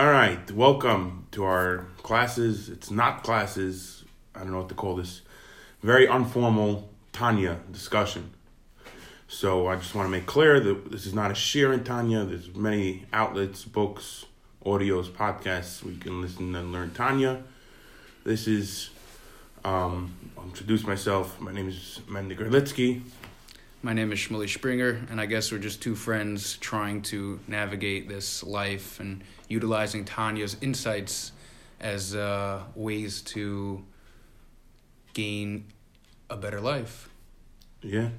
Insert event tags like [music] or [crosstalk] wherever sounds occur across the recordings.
All right, welcome to our classes. It's not classes. I don't know what to call this. Very informal Tanya discussion. So I just want to make clear that this is not a share in Tanya. There's many outlets, books, audios, podcasts you can listen and learn Tanya. This is, um, I'll introduce myself. My name is Mendy Gerlitsky. My name is Shmuley Springer, and I guess we're just two friends trying to navigate this life and utilizing Tanya's insights as uh, ways to gain a better life. Yeah.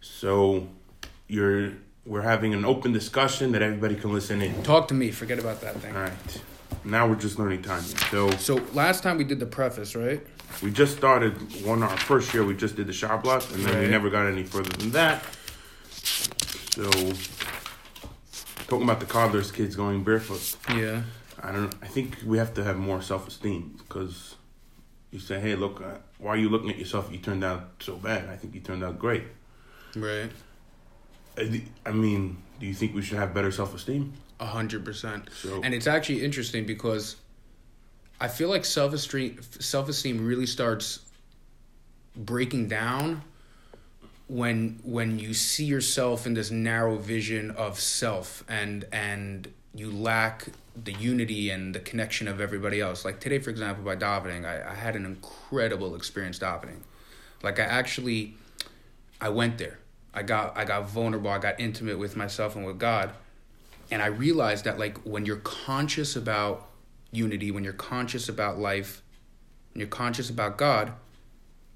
So you're we're having an open discussion that everybody can listen in. Talk to me. Forget about that thing. All right. Now we're just learning Tanya. So So last time we did the preface, right? We just started one our first year. We just did the Shabbat, and then we never got any further than that. So talking about the coddler's kids going barefoot. Yeah. I don't. I think we have to have more self esteem because you say, "Hey, look, uh, why are you looking at yourself? You turned out so bad. I think you turned out great." Right. I I mean, do you think we should have better self esteem? A hundred percent. So- And it's actually interesting because I feel like self esteem self esteem really starts breaking down when when you see yourself in this narrow vision of self and and you lack the unity and the connection of everybody else. Like today, for example, by davening, I, I had an incredible experience davening. Like I actually I went there. I got I got vulnerable. I got intimate with myself and with God, and I realized that like when you're conscious about unity, when you're conscious about life, when you're conscious about God,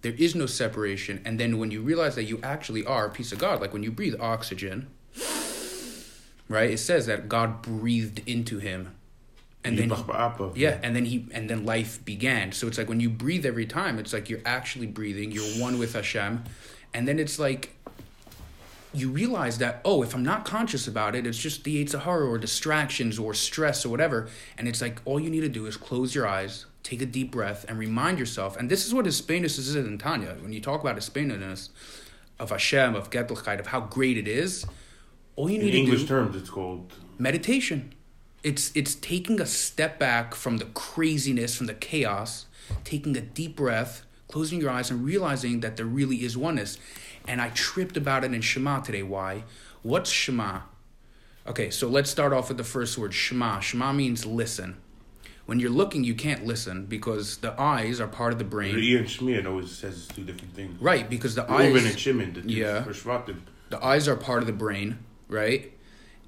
there is no separation. And then when you realize that you actually are a piece of God, like when you breathe oxygen, right? It says that God breathed into him, and then yeah, and then he and then life began. So it's like when you breathe every time, it's like you're actually breathing. You're one with Hashem, and then it's like you realize that oh, if I'm not conscious about it, it's just the Yetzer Hara or distractions or stress or whatever. And it's like all you need to do is close your eyes, take a deep breath, and remind yourself. And this is what Hispanus is in Tanya. When you talk about Hispanus of Hashem, of Gettelchkeit, of how great it is, all you In need English to do terms, it's called meditation it's it's taking a step back from the craziness from the chaos taking a deep breath closing your eyes and realizing that there really is oneness and i tripped about it in shema today why what's shema okay so let's start off with the first word shema shema means listen when you're looking you can't listen because the eyes are part of the brain Re'ir and Shmir. It always says two different things. right because the eyes. Reuben and Shimon, the Yeah. the eyes are part of the brain, right?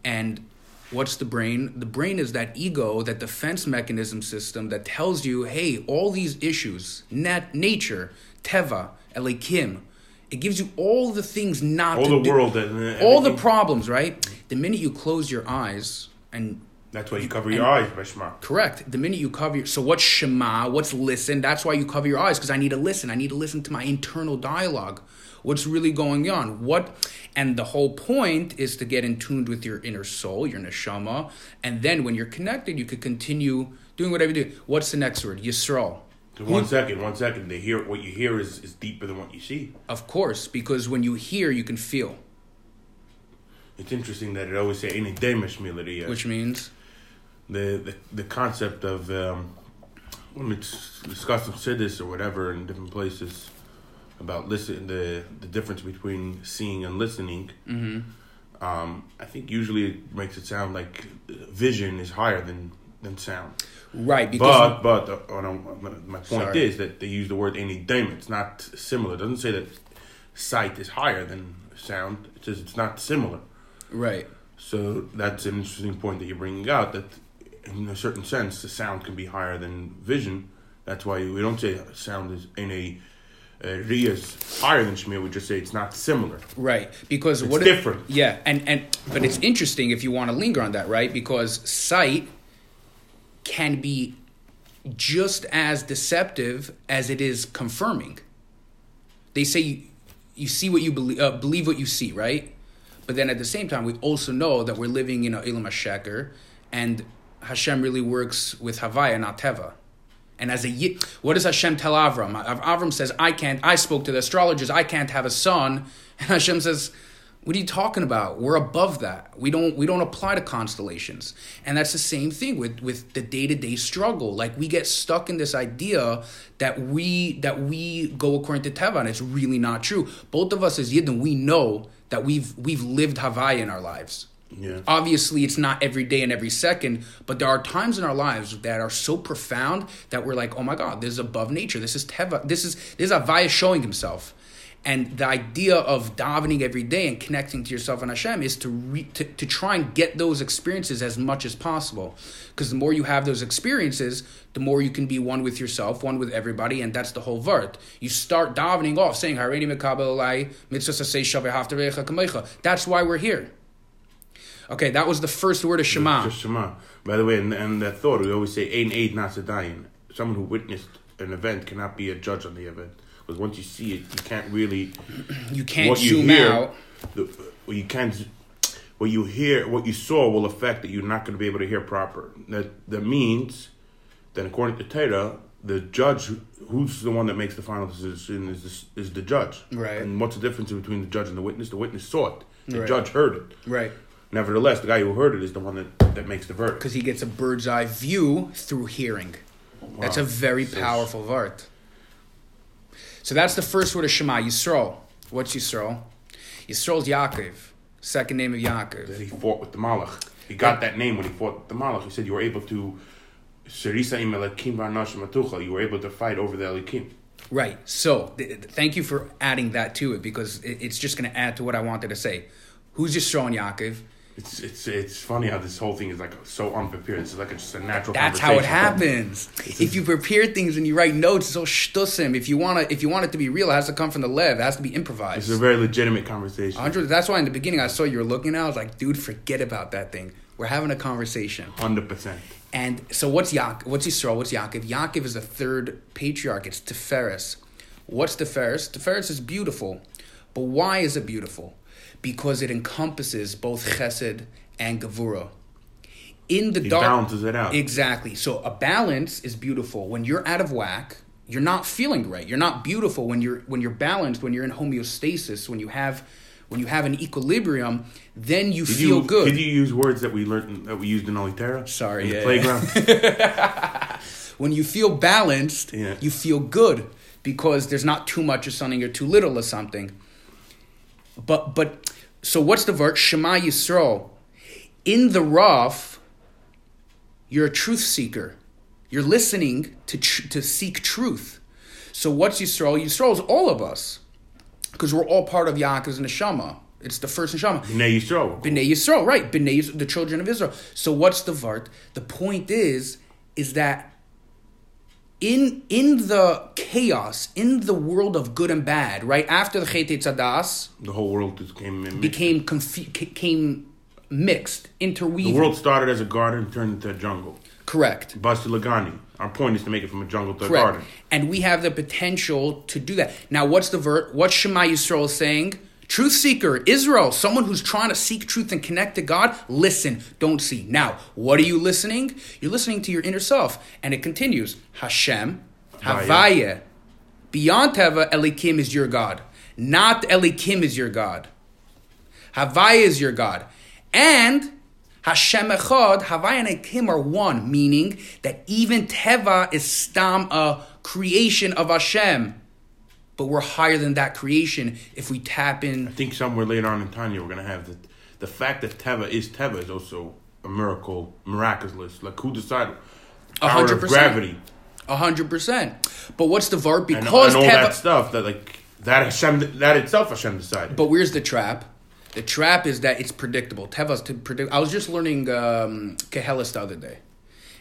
And what's the brain? The brain is that ego, that defense mechanism system that tells you, hey, all these issues, nat- nature, teva, elikim, it gives you all the things not All to the do. world and uh, all the problems, right? The minute you close your eyes and That's why you cover your eyes by Shema. Correct. The minute you cover your, so what's Shema? What's listen? That's why you cover your eyes because I need to listen. I need to listen to my internal dialogue. What's really going on? What? And the whole point is to get in tuned with your inner soul, your neshama, and then when you're connected, you could continue doing whatever you do. What's the next word? Yisrael. One second, one second. They hear what you hear is, is deeper than what you see. Of course, because when you hear, you can feel, It's interesting that it always say any demish melody. which means the, the the concept of um, when it's discussed in or whatever in different places about listen the the difference between seeing and listening. Mm-hmm. Um, I think usually it makes it sound like vision is higher than than sound. Right because But but uh, my point Sorry. is that they use the word any daim. It's not similar. It doesn't say that sight is higher than sound. It says it's not similar. right. So that's an interesting point that you're bringing out. That in a certain sense, the sound can be higher than vision. That's why we don't say sound is in a uh, Ria is higher than Shmir. We just say it's not similar. Right, because It's what different. yeah, and and but it's interesting if you want to linger on that, right? Because sight can be just as deceptive as it is confirming. They say you, you see what you believe, uh, believe what you see, right? But then at the same time, we also know that we're living in a Ilam HaSheker, and Hashem really works with Havaya, not Teva. And as a Yi- what does Hashem tell Avram? Avram says, "I can't." I spoke to the astrologers. I can't have a son, [laughs] and Hashem says, What are you talking about? We're above that. We don't we don't apply to constellations. And that's the same thing with with the day-to-day struggle. Like we get stuck in this idea that we that we go according to Teva and it's really not true. Both of us as Yidden, we know that we've we've lived Havaya in our lives. Yeah. Obviously, it's not every day and every second, but there are times in our lives that are so profound that we're like, "Oh my God, this is above nature. This is teva. This is this is Avaya showing himself." And the idea of davening every day and connecting to yourself and Hashem is to re, to, to try and get those experiences as much as possible. Because the more you have those experiences, the more you can be one with yourself, one with everybody, and that's the whole vart. You start davening off saying Hareini Mekabel Mitzvah Sasei Shaveh Ve'echa Kamecha. That's why we're here. Okay, that was the first word of Shema. Just Shema. By the way, and, and that thought, we always say, Ein Eid Nasadayin. Someone who witnessed an event cannot be a judge on the event. Because once you see it, you can't really. [clears throat] You can't what you zoom hear, out. The, you can't. What you hear, what you saw, will affect that you're not going to be able to hear proper. That that means, that according to Torah, the judge, who's the one that makes the final decision, is the, is the judge. Right. And what's the difference between the judge and the witness? The witness saw it. The Right. judge heard it. Right. Nevertheless, the guy who heard it is the one that, that makes the verdict. Because he gets a bird's eye view through hearing. That's a very So- powerful vart. So that's the first word of Shema, Yisrael. What's Yisrael? Yisrael's Yaakov, second name of Yaakov. that he fought with the Malach. He got that name when he fought with the Malach. He said you were able to Serisa im Elikim v'anash matucha. You were able to fight over the Elikim. Right. So th- th- thank you for adding that to it because it, it's just going to add to what I wanted to say. Who's Yisrael and Yaakov? It's it's it's funny how this whole thing is like so unprepared. It's like it's just a natural. Conversation. That's how it happens. If you prepare things and you write notes, it's all shtusim. If you want to, if you want it to be real, it has to come from the lev. It has to be improvised. It's a very legitimate conversation. Andre, that's why in the beginning I saw you were looking at. I was like, dude, forget about that thing. We're having a conversation. Hundred percent. And so what's Yaakov? What's Yisrael? What's Yaakov? Yaakov is the third patriarch. It's Tiferes. What's Tiferes? Tiferes is beautiful. But why is it beautiful? Because it encompasses both Chesed and Gevura. In the He dark, balances it out. Exactly. So a balance is beautiful. When you're out of whack, you're not feeling right. You're not beautiful when you're when you're balanced. When you're in homeostasis. When you have when you have an equilibrium, then you Did feel you, good. Did you use words that we learned that we used in Olitera? Sorry, in the yeah, playground. [laughs] when you feel balanced, Yeah. you feel good because there's not too much of something or too little of something. But but so what's the verse? Shema Yisrael. In the rough, you're a truth seeker. You're listening to tr- to seek truth. So what's Yisrael? Yisrael is all of us because we're all part of Yaakov's neshama. It's the first neshama. Bnei Yisrael. Bnei Yisrael, right? Bnei Yisrael, the children of Israel. So what's the vart? The point is, is that in in the chaos, in the world of good and bad, right after the Chet Tzadas The whole world became came became confu- ca- came mixed, the world started as a garden, turned into a jungle. Correct. Basti Lagani. Our point is to make it from a jungle to a garden. And we have the potential to do that. Now, what's the vert? What's Shema Yisrael saying? Truth seeker, Israel, someone who's trying to seek truth and connect to God, listen, don't see. Now, what are you listening? You're listening to your inner self. And it continues Hashem, Havaya. Beyond Teva, Elikim is your God. Not Elikim is your God. Havaya is your God. And Hashem Echad, Havaya and Elikim are one, meaning that even Teva is stam, a creation of Hashem. But we're higher than that creation if we tap in. I think somewhere later on in Tanya we're gonna have the the fact that Teva is Teva is also a miracle, miraculous. Like who decided? A hundred percent. gravity A hundred percent. But what's the and, Because and all that stuff that like that Hashem that itself Hashem decided. But where's the trap? The trap is that it's predictable. Teva's to predict. I was just learning um, Kehelis the other day.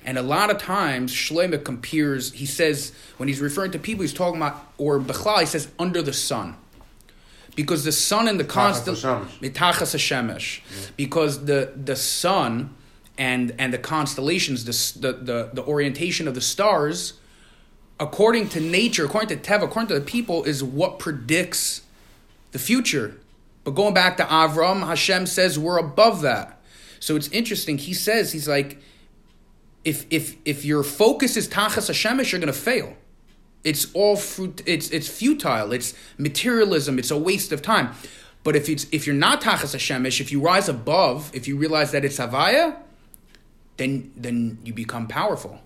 And a lot of times, Shlomo compares, he says, when he's referring to people, he's talking about, or Bechlal, he says, under the sun. Because the sun and the constant. Mitachas Hashemesh. Because the, the sun and, and the constellations, the, the, the, the orientation of the stars, according to nature, according to Teva, according to the people, is what predicts the future. But going back to Avram, Hashem says we're above that. So it's interesting. He says he's like, if if if your focus is Tachas Hashemesh, you're gonna fail. It's all fruit. It's it's futile. It's materialism. It's a waste of time. But if it's if you're not tachas Hashemesh, if you rise above, if you realize that it's Havaya, then then you become powerful.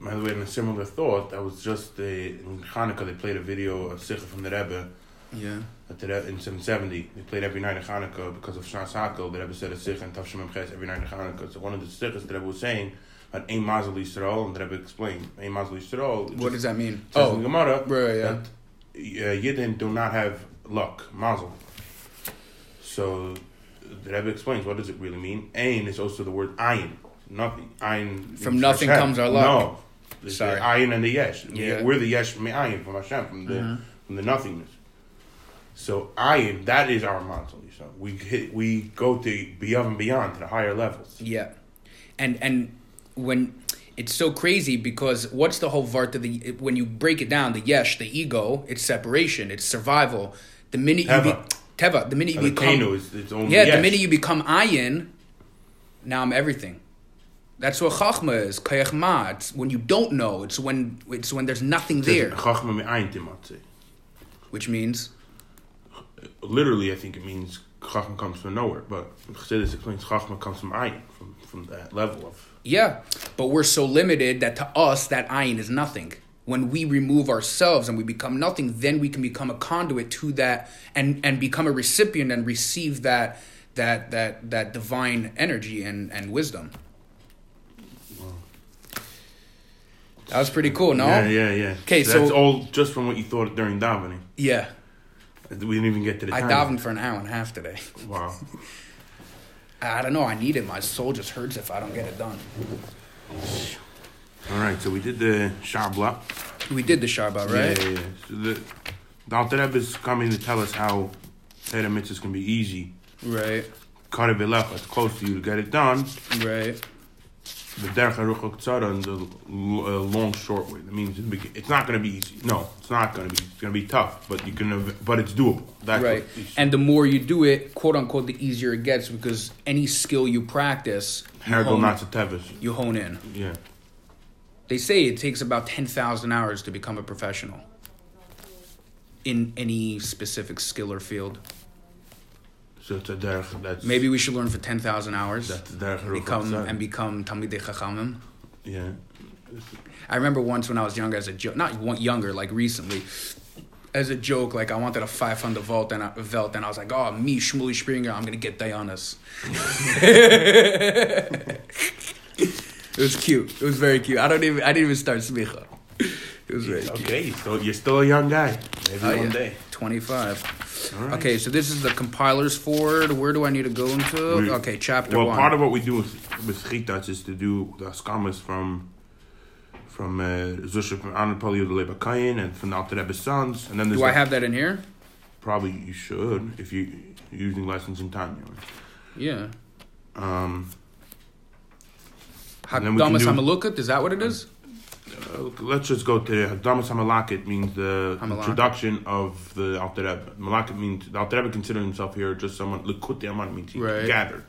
By the way, in a similar thought, that was just the, in Hanukkah, they played a video of Sicha from the Rebbe Yeah. at the Rebbe in 770. They played every night in Hanukkah because of Shnas Hakhel. The Rebbe said a Sicha and Tavshim Ches every night in Hanukkah. So one of the Sichas the Rebbe was saying, Ein Mazel Yisrael, and Rebbe explained, Mazel Yisrael. What just does that mean? Oh, Gemara right, yeah. that uh, Yidden do not have luck, Mazel. So the Rebbe explains, what does it really mean? Ein is also the word ayin, nothing. Ayin From nothing Hashem. comes our luck. No. It's Sorry. the ayin and the yesh. Yeah. We're the yesh from the ayin, from Hashem, from the, from the nothingness. So ayin, that is our mazel. So we hit, we go to beyond and beyond to the higher levels. Yeah, and and when it's so crazy because what's the whole vart of the when you break it down, the yesh, the ego, it's separation, it's survival. The minute you be, Teva. teva, the minute you And become kenu is its yeah, the minute you become ayin, now I'm everything. That's what chachma is. Kayach ma. It's when you don't know. It's when it's when there's nothing there, Chachma me ayin timatze. which means Literally, I think it means chachma comes from nowhere, but Chassidus explains chachma comes from ayin, from from that level of Yeah, but we're so limited that to us that ayin is nothing. When we remove ourselves and we become nothing, then we can become a conduit to that and and become a recipient and receive that that that that divine energy and and wisdom. That was pretty cool, no? Yeah, yeah, yeah. 'Kay, that's so- all just from what you thought during davening. Yeah. We didn't even get to the I time. davened for an hour and a half today. Wow. [laughs] I don't know. I need it. My soul just hurts if I don't get it done. All right, so we did the Shabla. We did the Shabbat, right? Yeah, yeah, yeah. So the, the Alter Rebbe is coming to tell us how Torah mitzvahs can be easy. Right. Karev Elecha, it's close to you to get it done. Right. The Derech HaRuch and the uh, long, short way. That means in the begin- it's not going to be easy. No, it's not going to be. It's going to be tough, but you can. But it's doable. That's right. And the more you do it, quote unquote, the easier it gets because any skill you practice, you Hergel hone, you hone in. Yeah. They say it takes about 10,000 hours to become a professional in any specific skill or field. So it's a derech. That's Maybe we should learn for 10,000 hours, that's the derech HaRuch become and become Talmidei Chachamim. Yeah. I remember once when I was younger, as a joke, not younger, like recently, as a joke, like I wanted a 500 volt and I, Velt, and I was like, oh, me, Shmuley Springer, I'm gonna get Dianas. [laughs] it was cute. It was very cute. I don't even, I didn't even start smicha. It was very cute. Okay, so you're still a young guy. Maybe Oh, one yeah. day. 25. All right. Okay, so this is the compiler's forward. Where do I need to go into? We- okay, chapter one. Well, one. part of what we do with, with Chitas is to do the Askamas from from uh, Zusha from Anipoli the Lebakayin and from the Alter Rebbe's sons. And then there's do I have that in here? probably you should if you you're using lessons in Tanya. Yeah. Um, And then we can Hakdamas Hamalukat, is that what it is? Uh, let's just go to Hadamas Hamalakit means the Hamalakit. introduction of the Alter Rebbe. Malakit means the Alter Rebbe considered himself here just someone Likutei Amarim means he Right. gathered.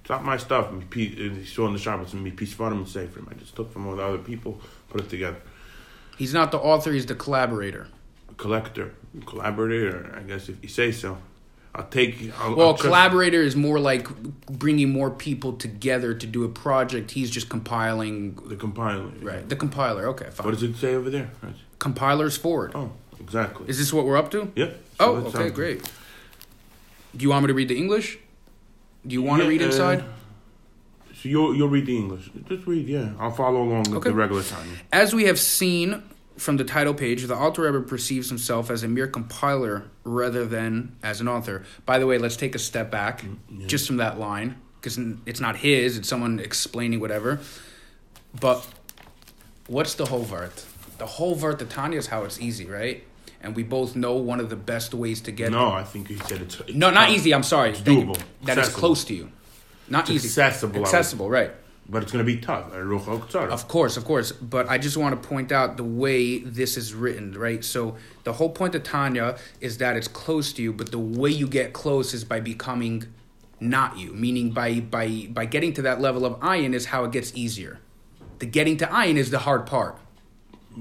It's not my stuff. Uh, He saw in the Shabbos and me peace for him and say for him. I just took from all the other people, put it together. He's not the author, he's the collaborator. collector, collaborator, I guess if you say so. I'll take. I'll, Well, I'll collaborator is more like bringing more people together to do a project. He's just compiling. The compiler. Right, the compiler. Okay, fine. What does it say over there? Right. Compilers forward. Oh, exactly. Is this what we're up to? Yep. Oh, So that okay, great. Do you want me to read the English? Do you want to Yeah, read uh, inside? So you'll you'll read the English. Just read, yeah. I'll follow along with Okay. the regular time. As we have seen from the title page, the Alter Rebbe perceives himself as a mere compiler rather than as an author. By the way, let's take a step back mm, just from that line because it's not his; it's someone explaining whatever. But what's the whole vart? The whole vart, the Tanya, is how it's easy, right? And we both know one of the best ways to get. No, I think you said it's. it's no, not tough, easy. I'm sorry. It's doable. That is close to you. Not It's easy. accessible, Accessible, right? But it's going to be tough. Of course, of course. But I just want to point out the way this is written, right? So the whole point of Tanya is that it's close to you, but the way you get close is by becoming not you. Meaning by by by getting to that level of ayin is how it gets easier. The getting to ayin is the hard part.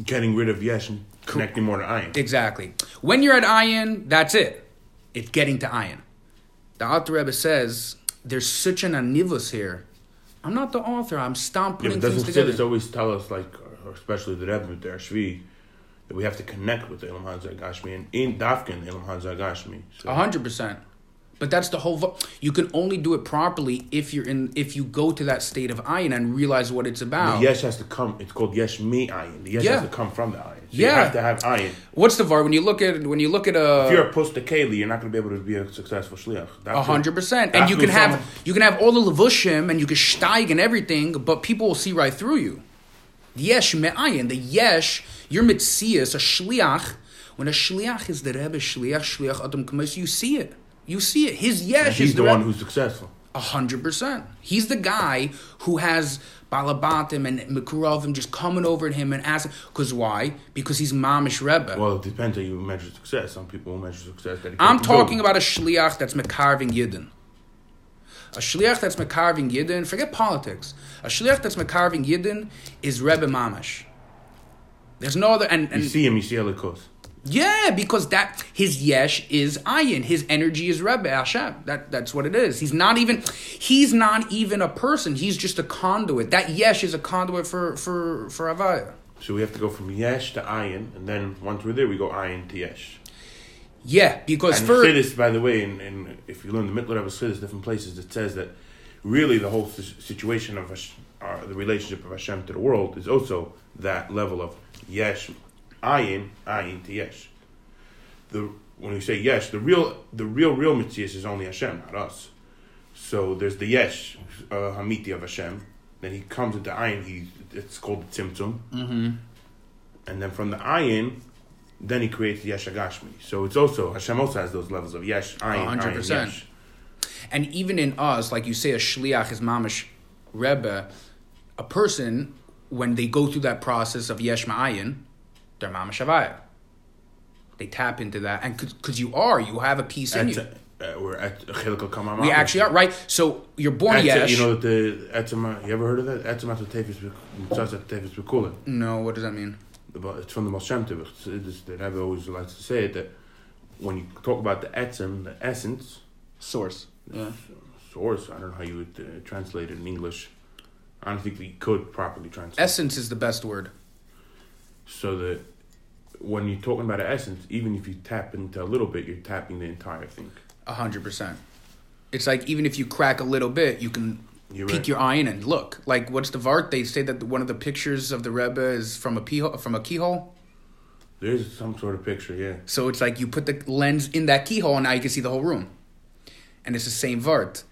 Getting rid of yes and connecting more to iron. Exactly. When you're at ayin, that's it. It's getting to ayin. the Alter Rebbe says there's such an anivus here. I'm not the author. I'm stomp Yeah, but things doesn't together. Siddur always tell us, like, or especially the Rebbe with Shvi, that we have to connect with the Ilham Gashmi and in Dafkin Ilham Gashmi. So, A hundred percent. But that's the whole. Vo- you can only do it properly if you're in. If you go to that state of ayin and realize what it's the about. Yesh has to come. It's called Yesh Mi Ayin. The Yesh Yeah. has to come from the Ayin. So Yeah. You have to have Ayin. What's the var when you look at when you look at a If you're a post Keli, you're not going to be able to be a successful shliach. Hundred percent, and you can have someone- you can have all the levushim and you can steig and everything, but people will see right through you. Yesh me'ayin, the yesh, your mitzias, a shliach. When a shliach is the rebbe shliach, shliach adam kames, you see it. You see it. His And yesh he's is the the, one who's successful. A hundred percent. He's the guy who has balabatim and mikuravim just coming over to him and asking. Because why? Because he's mamish rebbe. Well, it depends how you measure success. Some people will measure success. That I'm talking about a shliach that's mekarving yidden. A shliach that's mekarving yidden. Forget politics. A shliach that's mekarving yidden is rebbe mamish. There's no other and, You see him, you see goes. Yeah, because that his yesh is ayin, his energy is Rebbe Hashem. That that's what it is. He's not even he's not even a person. He's just a conduit. That yesh is a conduit for for for Avaya. So we have to go from Yesh to Ayin, and then once we're there, we go Ayin to Yesh. Yeah, because And for Chiddush, by the way, and, in, if you learn the Mittler of Chiddush, different places, it says that really the whole situation of Hash- uh, the relationship of Hashem to the world is also that level of Yesh, Ayin, Ayin to Yesh. The when you say Yesh, the real the real real Mitzvah is only Hashem, not us. So there's the Yesh, uh, Hamiti of Hashem. Then he comes into Ayin. He it's called the Tzimtzum. Mm-hmm. And then from the Ayin, then he creates the Yesh Agashmi. So it's also Hashem also has those levels of Yesh, Ayin, Ayin, 100%. Yesh. and even in us, like you say, a shliach is mamish Rebbe. A person when they go through that process of yesh ma'ayin, they're mamish Avaya. They tap into that, and because you are, you have a piece in At, you. uh, we're at Chilkel We actually are right. So you're born yesh. You know that the Etzema. You ever heard of that? Etzema to Tefis Mitzvah Tefis Bekula. no, what does that mean? It's from the Moshe Tov. It's- it's- The Rebbe always likes to say it that when you talk about the etzem, the essence, Source. Yeah. source. I don't know how you would uh, translate it in English. I don't think we could properly translate. Essence is the best word. So that when you're talking about an essence, even if you tap into a little bit, you're tapping the entire thing. A hundred percent. It's like even if you crack a little bit, you can You're peek right. your eye in and look. Like what's the vart? They say that one of the pictures of the Rebbe is from a keyhole. From a keyhole. There's some sort of picture, yeah. So it's like you put the lens in that keyhole, and now you can see the whole room. And it's the same vart.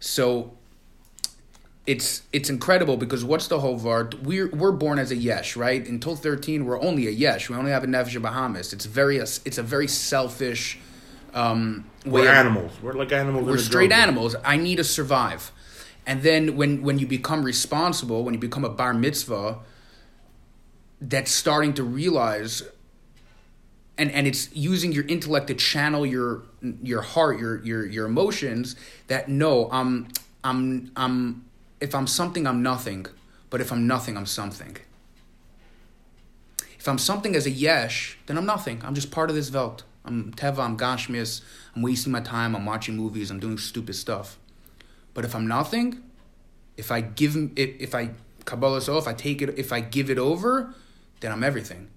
So it's it's incredible because what's the whole vart? We're we're born as a yesh, right? Until thirteen, we're only a yesh. We only have a nefesh Bahamas. It's very it's a very selfish um, way. We're of- animals. We're like animals. we're straight jungle. animals. I need to survive. And then when when you become responsible, when you become a bar mitzvah, that's starting to realize and and it's using your intellect to channel your your heart, your your your emotions that no, I'm I'm I'm if I'm something I'm nothing, but if I'm nothing I'm something. If I'm something as a yesh, then I'm nothing. I'm just part of this Welt. I'm Teva, I'm Gashmias, I'm wasting my time, I'm watching movies, I'm doing stupid stuff. But if I'm nothing, if I give if, if I Kabbalah so if I take it if I give it over, then I'm everything.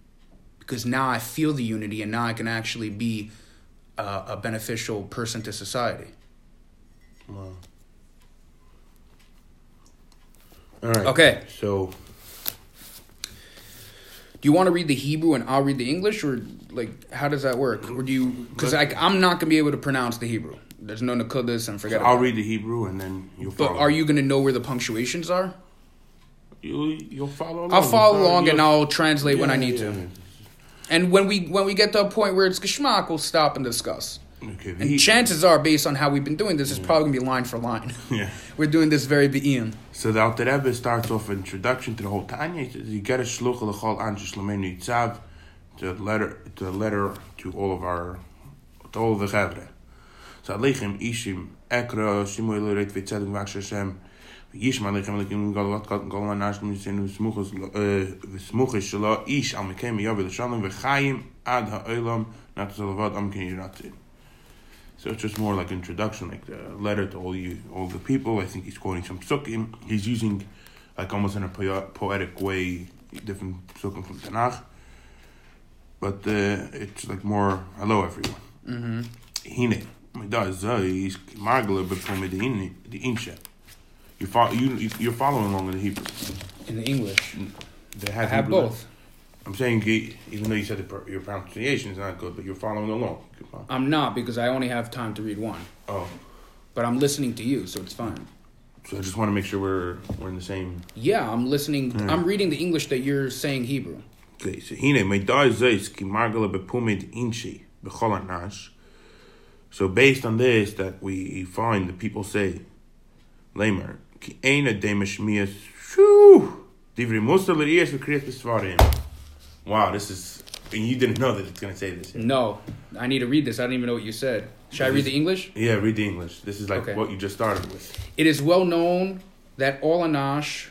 Because now I feel the unity and now I can actually be a, a beneficial person to society. Wow. All right. Okay. So Do you want to read the Hebrew and I'll read the English, or like how does that work? Or do you? Because like I'm not gonna be able to pronounce the Hebrew. There's no nakudas and forget. It. I'll about it. read the Hebrew and then you'll But follow. are you gonna know where the punctuations are? You you'll follow. Along. I'll follow along and you'll- I'll translate when I need yeah. to. And when we when we get to a point where it's geschmack, we'll stop and discuss. Okay. the And chances are, based on how we've been doing this, it's probably gonna be line for line. yeah. We're doing this very be'im. So the Alter Rebbe starts off an introduction to the whole Tanya. "You get a shluch l'chol anshe shlomeinu yitzav." The letter, the letter to all of our, to all of the Chevre. So Aleichem Ishim Ekra Shimui Loret Vitzedek Vaksha Hashem. Yishma Aleichem Galat Kat Galan Nashim Yisenu Smuchos Smuchos Shelo Ish Al Mekem Yavel Shalom V'Chayim Ad Ha'olam Not Zalavad Am Ken Yiratzin. So it's just more like introduction, like the letter to all you, all the people. I think he's quoting some psukim. He's using, like almost in a po- poetic way, different psukim from Tanakh. But uh, it's like more, hello everyone. Mm-hmm. Hine, is de in the insha. You follow, you you're following along in the Hebrew. In the English, They I have, have Hebrew- both. I'm saying even though you said the, your pronunciation is not good, but you're following along. I'm not because I only have time to read one. Oh, But I'm listening to you, so it's fine. so I just want to make sure we're we're in the same. Yeah, I'm listening. Mm. I'm reading the English that you're saying Hebrew. Okay, so hine my da zeis ki de inshi bechol nash. So based on this, that we find that people say, Lamer ki ena demeshmias shoo divri musa l'riyas v'kriyas b'svarim. Wow, this is and you didn't know that it's gonna say this. No, I need to read this. I don't even know what you said. Should I read the English? Yeah, read the English. This is like Okay. what you just started with. It is well known that all Anash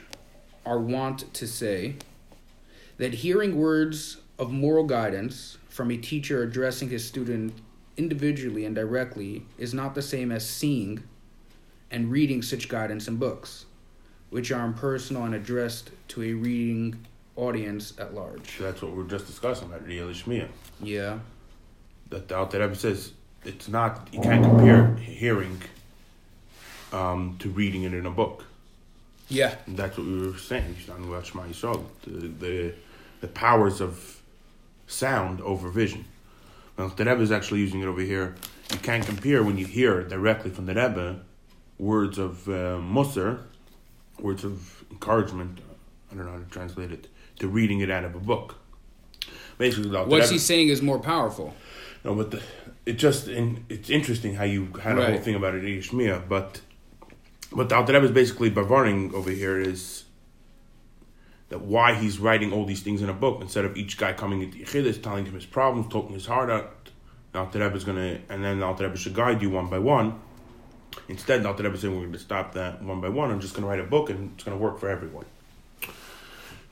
are wont to say that hearing words of moral guidance from a teacher addressing his student individually and directly is not the same as seeing and reading such guidance in books, which are impersonal and addressed to a reading audience at large. That's what we are just discussing about Riyal Shmiya. Yeah. That the Alter Rebbe says it's not you can't compare hearing um, to reading it in a book. Yeah. And that's what we were saying. Talking about Shema the, the the powers of sound over vision. Well, the Rebbe is actually using it over here. You can't compare when you hear directly from the Rebbe words of uh, Musar, words of encouragement. I don't know how to translate it to reading it out of a book. Basically, the What's Rebbe- he saying is more powerful. no, but the, it just in, it's interesting how you had a whole thing about it, Shmiya, but what the Alter Rebbe is basically bavaring over here is that why he's writing all these things in a book instead of each guy coming into Yechidus, telling him his problems, talking his heart out. The Alter Rebbe is gonna, and then the Alter Rebbe should guide you one by one. Instead, the Alter Rebbe is saying we're going to stop that one by one. I'm just going to write a book, and it's going to work for everyone.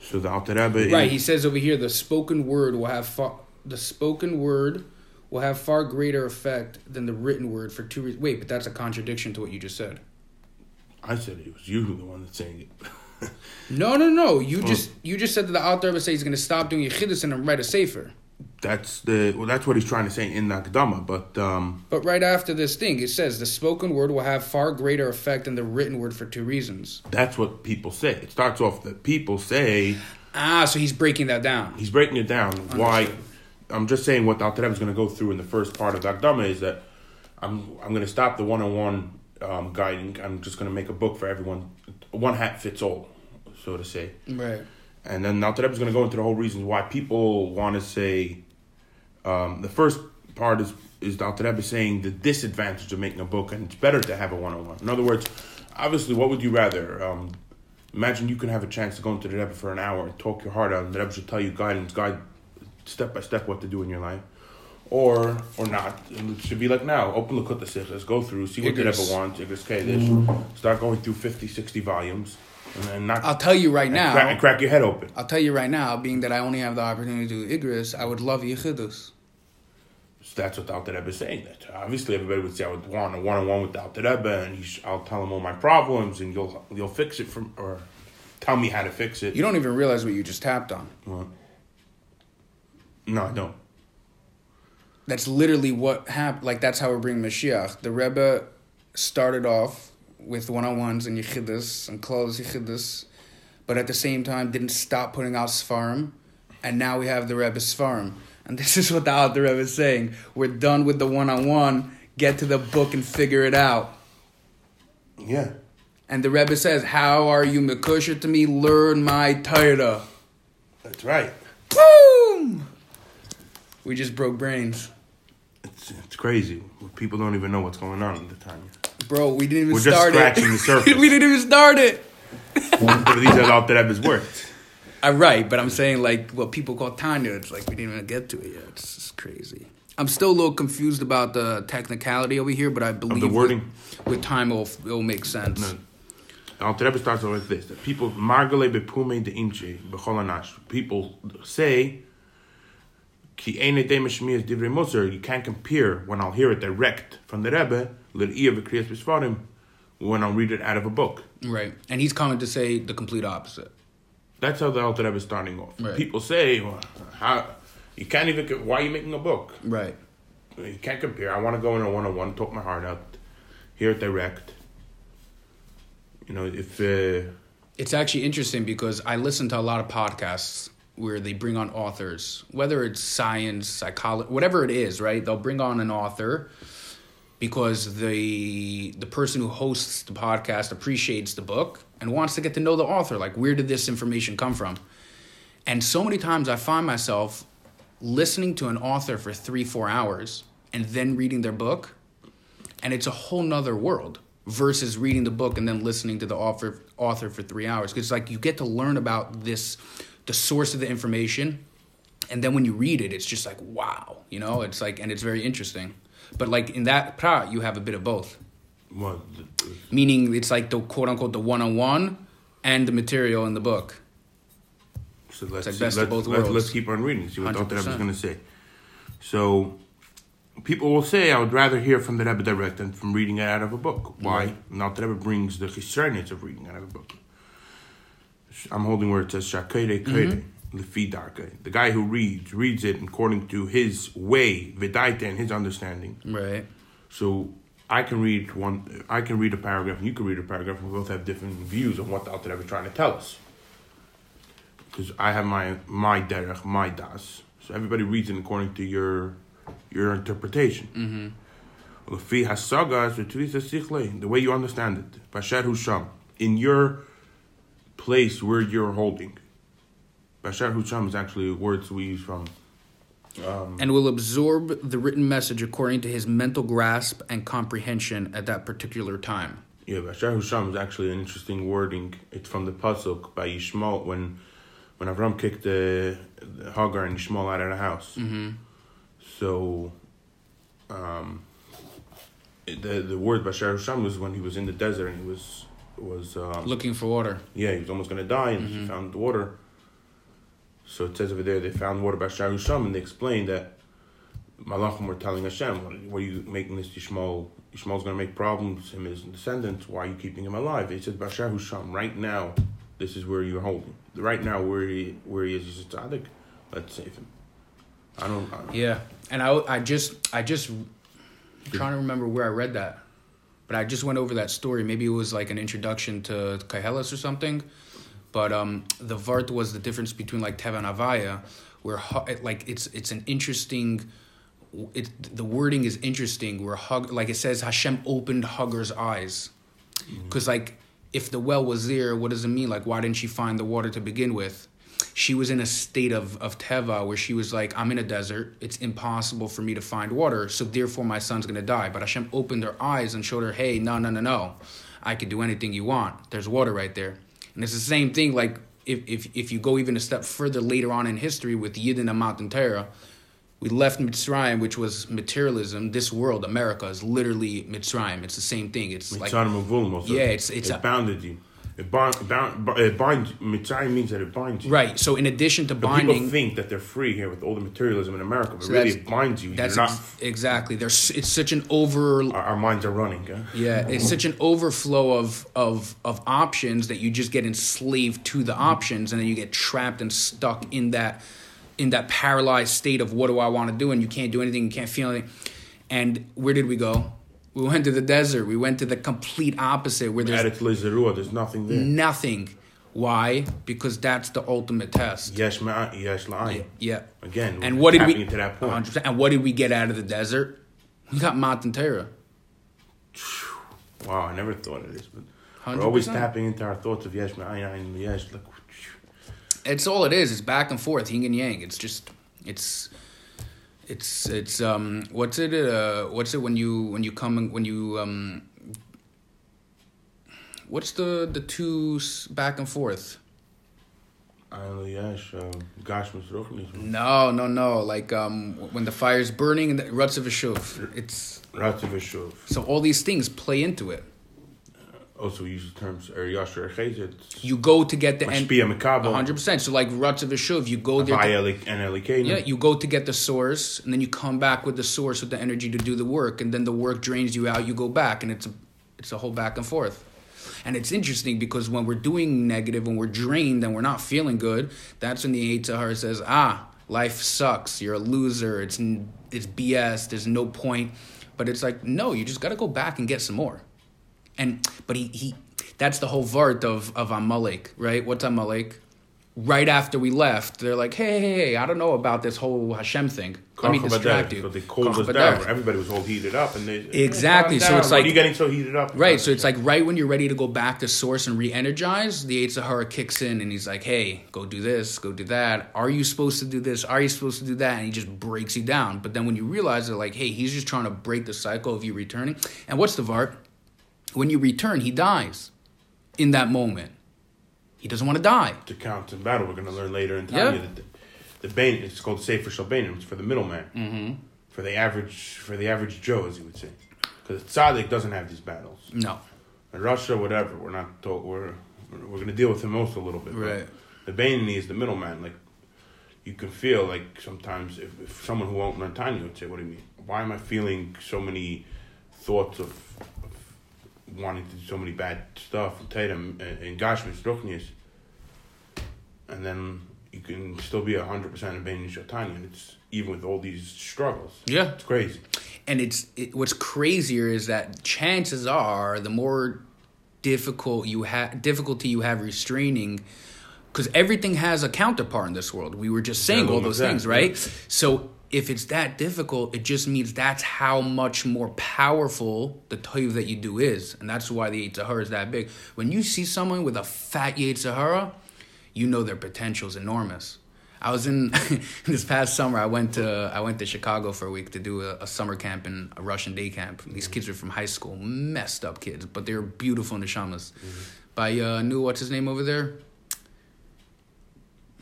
So the Alter Rebbe, Right, he says over here the spoken word will have far, the spoken word will have far greater effect than the written word for two reasons. Wait, but that's a contradiction to what you just said. I said it was you who the one that's saying it. [laughs] No, no, no. You oh. just you just said that the Alter Rebbe says he's going to stop doing yechidus and write a sefer. That's the well, that's what he's trying to say in the Akdama, but um, But right after this thing, it says the spoken word will have far greater effect than the written word for two reasons. that's what people say. It starts off that people say Ah, so he's breaking that down. he's breaking it down. Why? I'm just saying what Rebbe is going to go through in the first part of the Akdama is that I'm I'm going to stop the one on one um, guiding. I'm just going to make a book for everyone. One hat fits all, so to say. Right. And then Alter Rebbe is going to go into the whole reasons why people want to say. Um, the first part is is the Alter Rebbe saying the disadvantage of making a book, and it's better to have a one on one. In other words, obviously, what would you rather? Um, imagine you can have a chance to go into the Rebbe for an hour and talk your heart out, and the Rebbe should tell you guidance, guide step by step what to do in your life. Or or not. It should be like now. Open the Kutta Sichas, go through, see what the Igros. Rebbe wants, Igros Kedesh, start going through 50, 60 volumes, and not I'll tell you right now. crack, and crack your head open. I'll tell you right now, being that I only have the opportunity to do Igris, I would love Yechidus. So that's what the Rebbe is saying. That obviously everybody would say I would want a one on one with the Rebbe, and sh- I'll tell him all my problems, and you'll you'll fix it from or tell me how to fix it. You don't even realize what you just tapped on. What? No, I don't. That's literally what happened. Like that's how we're bringing Mashiach. The Rebbe started off with one on ones and Yechidus and closed Yechidus, but at the same time didn't stop putting out Sfarim, and now we have the Rebbe Sfarim. And this is what the Alter Rebbe is saying. We're done with the one on one. Get to the book and figure it out. Yeah, And the Rebbe says, "How are you Mekusha to me? Learn my Torah." that's right. Boom! We just broke brains. It's it's crazy. People don't even know what's going on at the time. Bro, we didn't even We're just start scratching it. the [laughs] surface. we didn't even start it. but these are Alter Rebbe's words. I'm right, but I'm saying like what people call Tanya. It's like we didn't even get to it yet. It's just crazy. I'm still a little confused about the technicality over here, but I believe the wording? with, with time it'll it'll make sense. No. Alter Rebbe starts off like this: that people margale bepume de inche b'chol anash. People say Ki ene de mishmi is divrei. You can't compare when I'll hear it direct from the Rebbe, l'iyah v'kriyas b'sfarim, when I'll read it out of a book. Right. And he's coming to say the complete opposite. That's how the Alter Rebbe is starting off. Right. People say, well, how, you can't even, why are you making a book? Right. You can't compare. I want to go in a one-on-one, talk my heart out, hear it direct. You know, if, uh, It's actually interesting because I listen to a lot of podcasts where they bring on authors, whether it's science, psychology, whatever it is, right? They'll bring on an author because the the person who hosts the podcast appreciates the book and wants to get to know the author. Like, where did this information come from? And so many times I find myself listening to an author for three, four hours and then reading their book, and it's a whole nother world versus reading the book and then listening to the author author for three hours. Because like you get to learn about this, the source of the information, and then when you read it, it's just like wow, you know. It's like and it's very interesting. But like in that pra, you have a bit of both, th- meaning it's like the quote unquote the one on one and the material in the book. So let's like see- let's, both let's, worlds. let's keep on reading. See what the Alter Rebbe is going to say. So, people will say, "I would rather hear from the Rebbe direct than from reading it out of a book." Why? Right. And Alter Rebbe brings the chisarnitz of reading out of a book. I'm holding where it says "shakere kere lefi darke." The guy who reads reads it according to his way, vidaita, and his understanding. Right. So I can read one. I can read a paragraph, and you can read a paragraph, and we both have different views on what the Alter Rebbe is trying to tell us. Because I have my my derech, my das. So everybody reads it according to your your interpretation. Mm-hmm. Lefi hasagas v'tuvisa sichle, the way you understand it. Basher husham, in your place where you're holding. Basher husham is actually words we use from and will absorb the written message according to his mental grasp and comprehension at that particular time. Yeah, Bashar Husham is actually an interesting wording. It's from the pasuk by Yishmael when when Avram kicked the, the Hagar and Yishmael out of the house. Mm-hmm. So, um, the the word Bashar Husham was when he was in the desert and he was was um, Looking for water. yeah he was almost gonna die and he found water. So it says over there they found water by Shar Husham and they explained that Malachim were telling Hashem, what, are you making this Yishmael? Yishmael's going to make problems, him and his descendants. Why are you keeping him alive? They said, Bashar Husham, right now, this is where you're holding. Right now, where he, where he is, he's a tzaddik. Let's save him. I don't, I don't Yeah, and I, I just I just I'm trying to remember where I read that, but I just went over that story. Maybe it was like an introduction to Kahelis or something. But um, the Vart was the difference between like Teva and Avaya, where like it's it's an interesting. It the wording is interesting. Where hug like it says Hashem opened Hagar's eyes, because like if the well was there, what does it mean? Like why didn't she find the water to begin with? she was in a state of, of teva where she was like, I'm in a desert. It's impossible for me to find water. So therefore, my son's going to die. But Hashem opened her eyes and showed her, hey, no, no, no, no. I could do anything you want. There's water right there. And it's the same thing, like, if, if, if you go even a step further later on in history with Yidden and Matan Torah, we left Mitzrayim, which was materialism. This world, America, is literally Mitzrayim. It's the same thing. It's like, Mitzrayim of Yeah, it. it's- it's it a- bounded you. It, bind, bound, it binds. Mitzrayim means that it binds you. right. So in addition to But binding, people think that they're free here with all the materialism in America, but So really it binds you. that's You're not. ex- exactly. There's it's such an over our, our minds are running. Huh? Yeah, it's such an overflow of of of options that you just get enslaved to the options, and then you get trapped and stuck in that in that paralyzed state of what do I want to do, and you can't do anything, you can't feel anything. And where did we go? We went to the desert. We went to the complete opposite, where there's there's nothing there. nothing. Why? Because that's the ultimate test. Yes, ma, yes, la'ayin. Yeah. Again, And what did we? into that point. 100%. And what did we get out of the desert? We got Matan Torah. Wow, I never thought of this, but we're always tapping into our thoughts of yes, ma'ayin, yes. Look, It's all it is. It's back and forth, yin and yang. It's just, it's, it's, it's. Um, what's it? Uh, what's it when you when you come and- when you um. What's the the two back and forth? I don't know, yes, uh. No, no, no. Like um, when the fire's burning and the ruts of a shuf. It's Ratzivishuv. so all these things play into it. Also, we use the terms er yasher er You go to get the end. hundred percent. So like Rutz of Shuv, you go there. To, Via lik- and yeah, you go to get the source, and then you come back with the source with the energy to do the work, and then the work drains you out. You go back, and it's a, it's a whole back and forth. And it's interesting because when we're doing negative, when we're drained and we're not feeling good, that's when the Eitzahar says, "Ah, life sucks. You're a loser. It's it's BS. There's no point." But it's like, no, you just got to go back and get some more. And but he he that's the whole vart of of Amalek, right? What's Amalek? Right after we left, they're like, hey, hey, hey, I don't know about this whole Hashem thing. Let me distract you. But they cooled Kach us down. Everybody was all heated up, and they Exactly, so it's Why like- are you getting so heated up? Right, so it's like right when you're ready to go back to source and re-energize, the Yetzer Hara kicks in and he's like, "Hey, go do this, go do that. Are you supposed to do this? Are you supposed to do that?" And he just breaks you down. But then when you realize that, like, hey, he's just trying to break the cycle of you returning. And what's the vart? When you return, he dies in that moment. He doesn't want to die. to count in battle. We're going to learn later in Yeah. Tanya that the, the Bain it's called Sefer Shel Beinonim. It's for the middleman, mm-hmm. for the average for the average Joe, as you would say, because Tzaddik doesn't have these battles. No. In Rasha, whatever, we're not told, we're we're going to deal with him also a little bit. Right. The Beinoni is the middleman. Like you can feel like sometimes if, if someone who won't learn Tanya would say, "What do you mean? Why am I feeling so many thoughts of?" Of Wanting to do so many bad stuff, Tatum and Gashmis, Ruchnias, and then you can still be hundred percent in Bain Shatanya, and it's even with all these struggles. Yeah. It's crazy. and it's it, what's crazier is that chances are the more difficult you have difficulty you have restraining because everything has a counterpart in this world we were just saying Yeah, all those exactly. things right so if it's that difficult it just means that's how much more powerful the toiv that you do is and that's why the Yetzer Hara is that big when you see someone with a fat Yetzer Hara you know their potential is enormous. I was in [laughs] this past summer. I went to I went to Chicago for a week to do a, a summer camp in a Russian day camp. These kids were from high school, messed up kids, but they were beautiful neshamas. By uh, knew what's his name over there.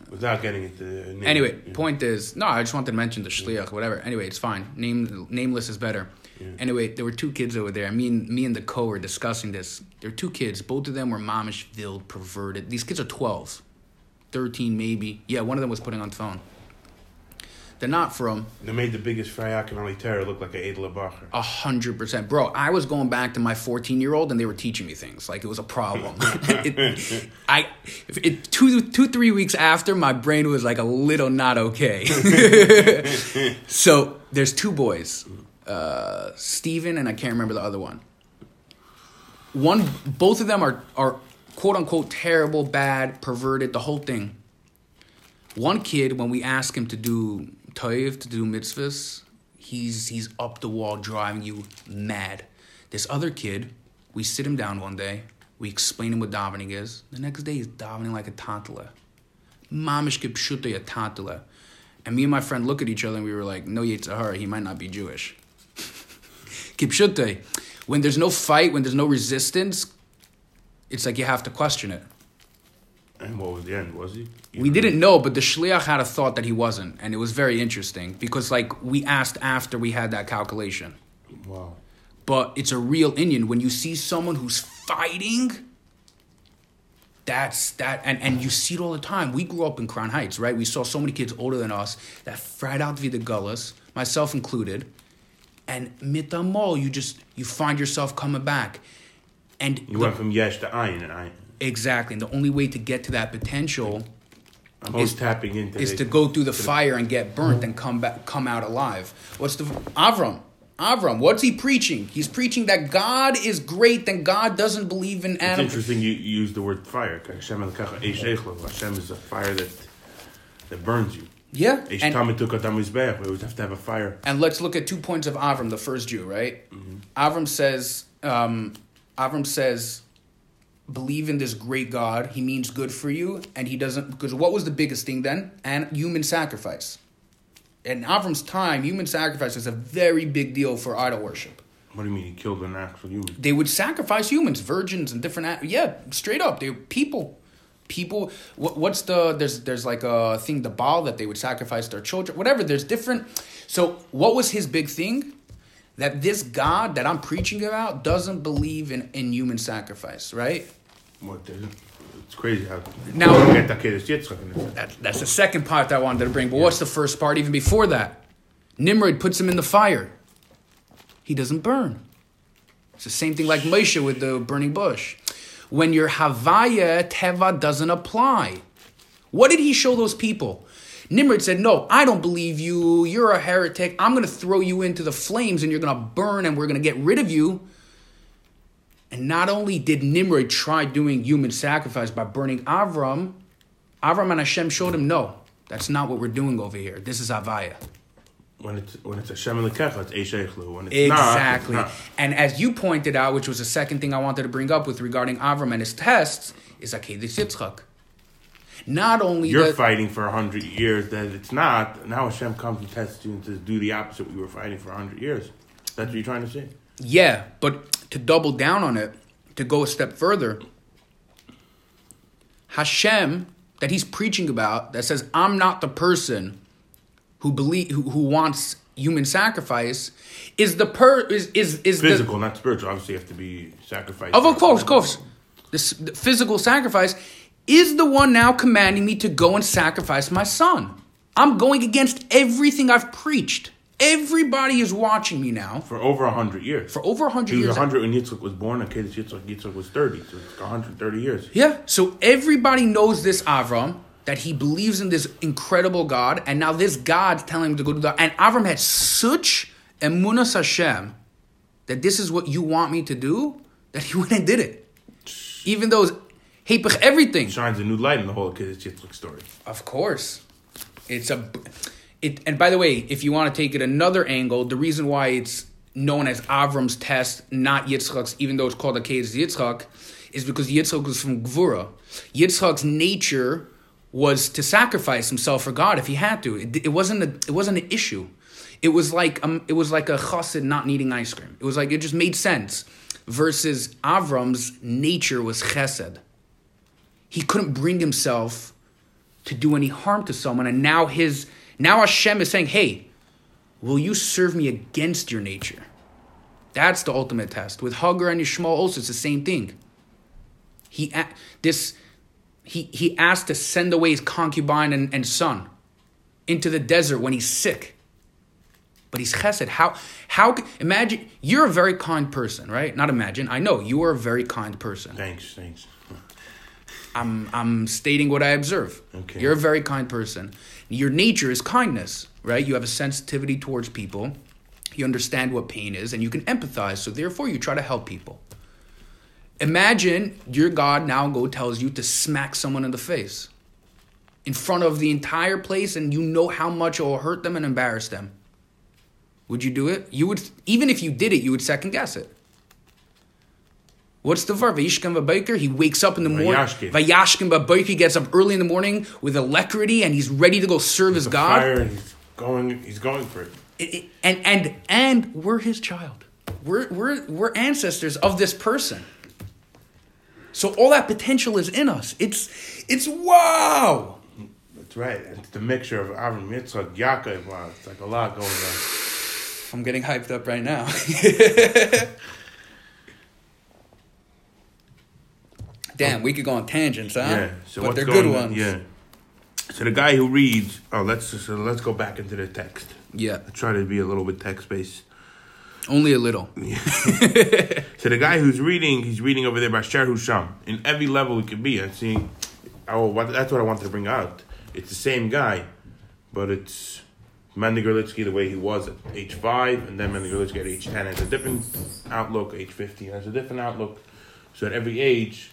Without getting into the name, Anyway, yeah. point is, no, I just wanted to mention the shliach, whatever. Anyway, it's fine. Name nameless is better. Yeah. Anyway, there were two kids over there. Me and me and the co were discussing this. There were two kids. Both of them were mamish, filled, perverted. These kids are 12, 13 maybe. Yeah, one of them was putting on the phone. They're not from They made the biggest Frayak and Ali Terror look like an Edel Bacher. a hundred percent, bro. I was going back to my fourteen year old, and they were teaching me things like it was a problem. [laughs] [laughs] it, I, it, two, two, three weeks after, my brain was like a little not okay. [laughs] so there's two boys, uh, Steven and I can't remember the other one. One, both of them are are quote unquote terrible, bad, perverted, the whole thing. One kid, when we ask him to do toiv, to do mitzvahs, he's he's up the wall, driving you mad. This other kid, we sit him down one day, we explain him what davening is. The next day, he's davening like a tantala. Mamish kipshute a tantala. And me and my friend look at each other and we were like, no Yetzer Hara, he might not be Jewish. [laughs] Kipshute. When there's no fight, when there's no resistance, it's like you have to question it. And what was the end? Was he? We didn't know, but the shliach had a thought that he wasn't, and it was very interesting because, like, we asked after we had that calculation. Wow. But it's a real inyan when you see someone who's fighting. That's that, and, and you see it all the time. We grew up in Crown Heights, right? We saw so many kids older than us that fried out to the gullus, myself included. And mitamol, you just you find yourself coming back, and You the- went from Yesh to Ayin, and Ayin. Exactly. And the only way to get to that potential Is- tapping into is the- to go through the fire and get burnt and come back come out alive. What's the Avram? Avram, what's he preaching? He's preaching that God is great then God doesn't believe in It's interesting you, you use the word fire. Hashem elkacha eish echlo. Hashem is a fire that that burns you. Yeah. And, tamid tuk adam mizbeach. We always have to have a fire. and let's look at two points of Avram, the first Jew, right? Mm-hmm. Avram says, um, Avram says, believe in this great God. He means good for you, and he doesn't because what was the biggest thing then? And human sacrifice. In Avram's time, human sacrifice was a very big deal for idol worship. What do you mean? He killed an actual human? they would sacrifice humans, virgins, and different. Yeah, straight up, they people, people. What, what's the there's there's like a thing the Baal that they would sacrifice their children, whatever. There's different. So what was his big thing? That this God that I'm preaching about doesn't believe in, in human sacrifice, right? What? It's crazy how Now- that kid is Yitzchak in this. That, that's the second part I wanted to bring. But what's the first part even before that? Nimrod puts him in the fire. He doesn't burn. It's the same thing like Moshe with the burning bush. When your Havaya Teva doesn't apply. What did he show those people? Nimrod said, No, I don't believe you. You're a heretic. I'm going to throw you into the flames and you're going to burn and we're going to get rid of you. And not only did Nimrod try doing human sacrifice by burning Avram, Avram and Hashem showed him, No, that's not what we're doing over here. This is Avaya. When it's when it's Hashem Lekecha, it's Eisheichlu. When it's Exactly. not, it's not. And as you pointed out, which was the second thing I wanted to bring up with regarding Avram and his tests, is Akedah Yitzchak. Not only You're that, fighting for a hundred years that it's not. Now Hashem comes and tests you and says, "Do the opposite." We were fighting for a hundred years. That's what you're trying to say. yeah, but to double down on it, to go a step further, Hashem that he's preaching about that says, "I'm not the person who believe who, who wants human sacrifice," is the per is is is the, Physical, not spiritual. Obviously, you have to be sacrificed. Of course, of course. This the physical sacrifice is the one now commanding me to go and sacrifice my son. I'm going against everything I've preached. Everybody is watching me now for over a hundred years. for over 100 years. He was years. 100 when Yitzchak was born. Okay, this Yitzchak, Yitzchak was 30, so it's 130 years. Yeah. So everybody knows this Avram that he believes in this incredible God, and now this God's telling him to go to that. And Avram had such emunas Hashem that this is what you want me to do that he [laughs] went and did it, even though it's hepech everything. Shines a new light in the whole Yitzchak story. Of course. It's a it and by the way, if you want to take it another angle, the reason why it's known as Avram's test, not Yitzchak's, even though it's called Akeidas Yitzchak, is because Yitzchak was from Gvura. Yitzchak's nature was to sacrifice himself for God if he had to. It, it wasn't a it wasn't an issue. It was like um, it was like a chassid not needing ice cream. It was like it just made sense. Versus Avram's nature was chesed. He couldn't bring himself to do any harm to someone, and now his now Hashem is saying, "Hey, will you serve me against your nature?" That's the ultimate test. With Hagar and Yishmael, also it's the same thing. He this he he asked to send away his concubine and, and son into the desert when he's sick. But he's chesed. How how imagine you're a very kind person, right? Not imagine. I know you are a very kind person. Thanks, thanks. I'm I'm stating what I observe. Okay. You're a very kind person. Your nature is kindness, right? You have a sensitivity towards people. You understand what pain is and you can empathize, so therefore you try to help people. Imagine your God now go tells you to smack someone in the face in front of the entire place and you know how much it will hurt them and embarrass them. Would you do it? You would even if you did it, you would second guess it. What's the verb? Vayishkem v'boker. He wakes up in the morning. Vayashkem v'boker. He gets up early in the morning with alacrity and he's ready to go serve his God. fire, and he's going, he's going for it. It- it- and and and we're his child. We're we're we're ancestors of this person. So all that potential is in us. It's it's wow. That's right. It's the mixture of Avram, Yitzchak, Yaakov. Wow, it's like a lot going on. I'm getting hyped up right now. [laughs] Damn, we could go on tangents, huh? Yeah. So but they're good on? ones. Yeah. So the guy who reads. Oh, let's so let's go back into the text. Yeah. I try to be a little bit text based. Only a little. [laughs] So the guy who's reading, he's reading over there by Sher Husham. In every level it could be. I see. Oh, what, that's what I wanted to bring out. It's the same guy, but it's Mendy Gerlitsky the way he was at age five, and then Mendy Gerlitsky at age ten has a different outlook. Age fifteen has a different outlook. So at every age,